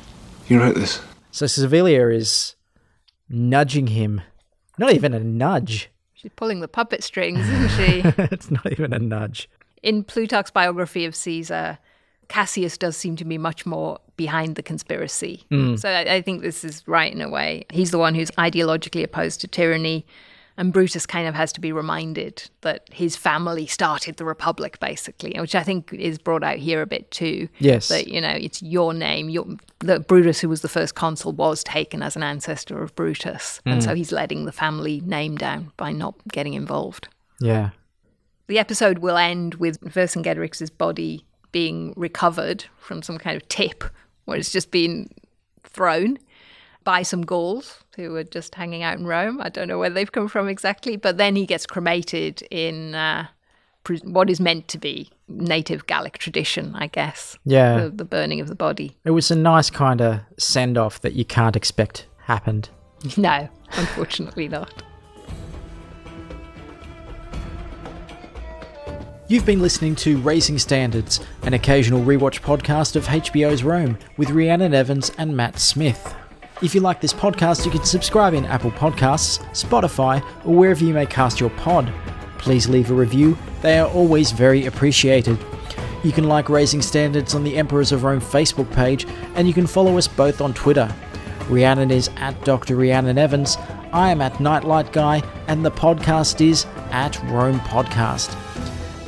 You wrote this? So Servilia is nudging him. Not even a nudge. She's pulling the puppet strings, isn't she? it's not even a nudge. In Plutarch's biography of Caesar, Cassius does seem to be much more behind the conspiracy. Mm. So I, I think this is right in a way. He's the one who's ideologically opposed to tyranny. And Brutus kind of has to be reminded that his family started the Republic, basically, which I think is brought out here a bit too. Yes. That, you know, it's your name. Your, that Brutus, who was the first consul, was taken as an ancestor of Brutus. And Mm. so he's letting the family name down by not getting involved. Yeah. The episode will end with Vercingetorix's body being recovered from some kind of tip where it's just been thrown by some Gauls who were just hanging out in Rome. I don't know where they've come from exactly, but then he gets cremated in uh, what is meant to be native Gallic tradition, I guess. Yeah. The, the burning of the body. It was a nice kind of send off that you can't expect happened. No, unfortunately not. You've been listening to Raising Standards, an occasional rewatch podcast of HBO's Rome with Rhiannon Evans and Matt Smith. If you like this podcast, you can subscribe in Apple Podcasts, Spotify, or wherever you may cast your pod. Please leave a review, they are always very appreciated. You can like Raising Standards on the Emperors of Rome Facebook page, and you can follow us both on Twitter. Rhiannon is at Dr. Rhiannon Evans, I am at Nightlight Guy, and the podcast is at Rome Podcast.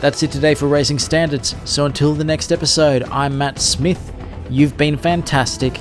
That's it today for Raising Standards. So until the next episode, I'm Matt Smith. You've been fantastic,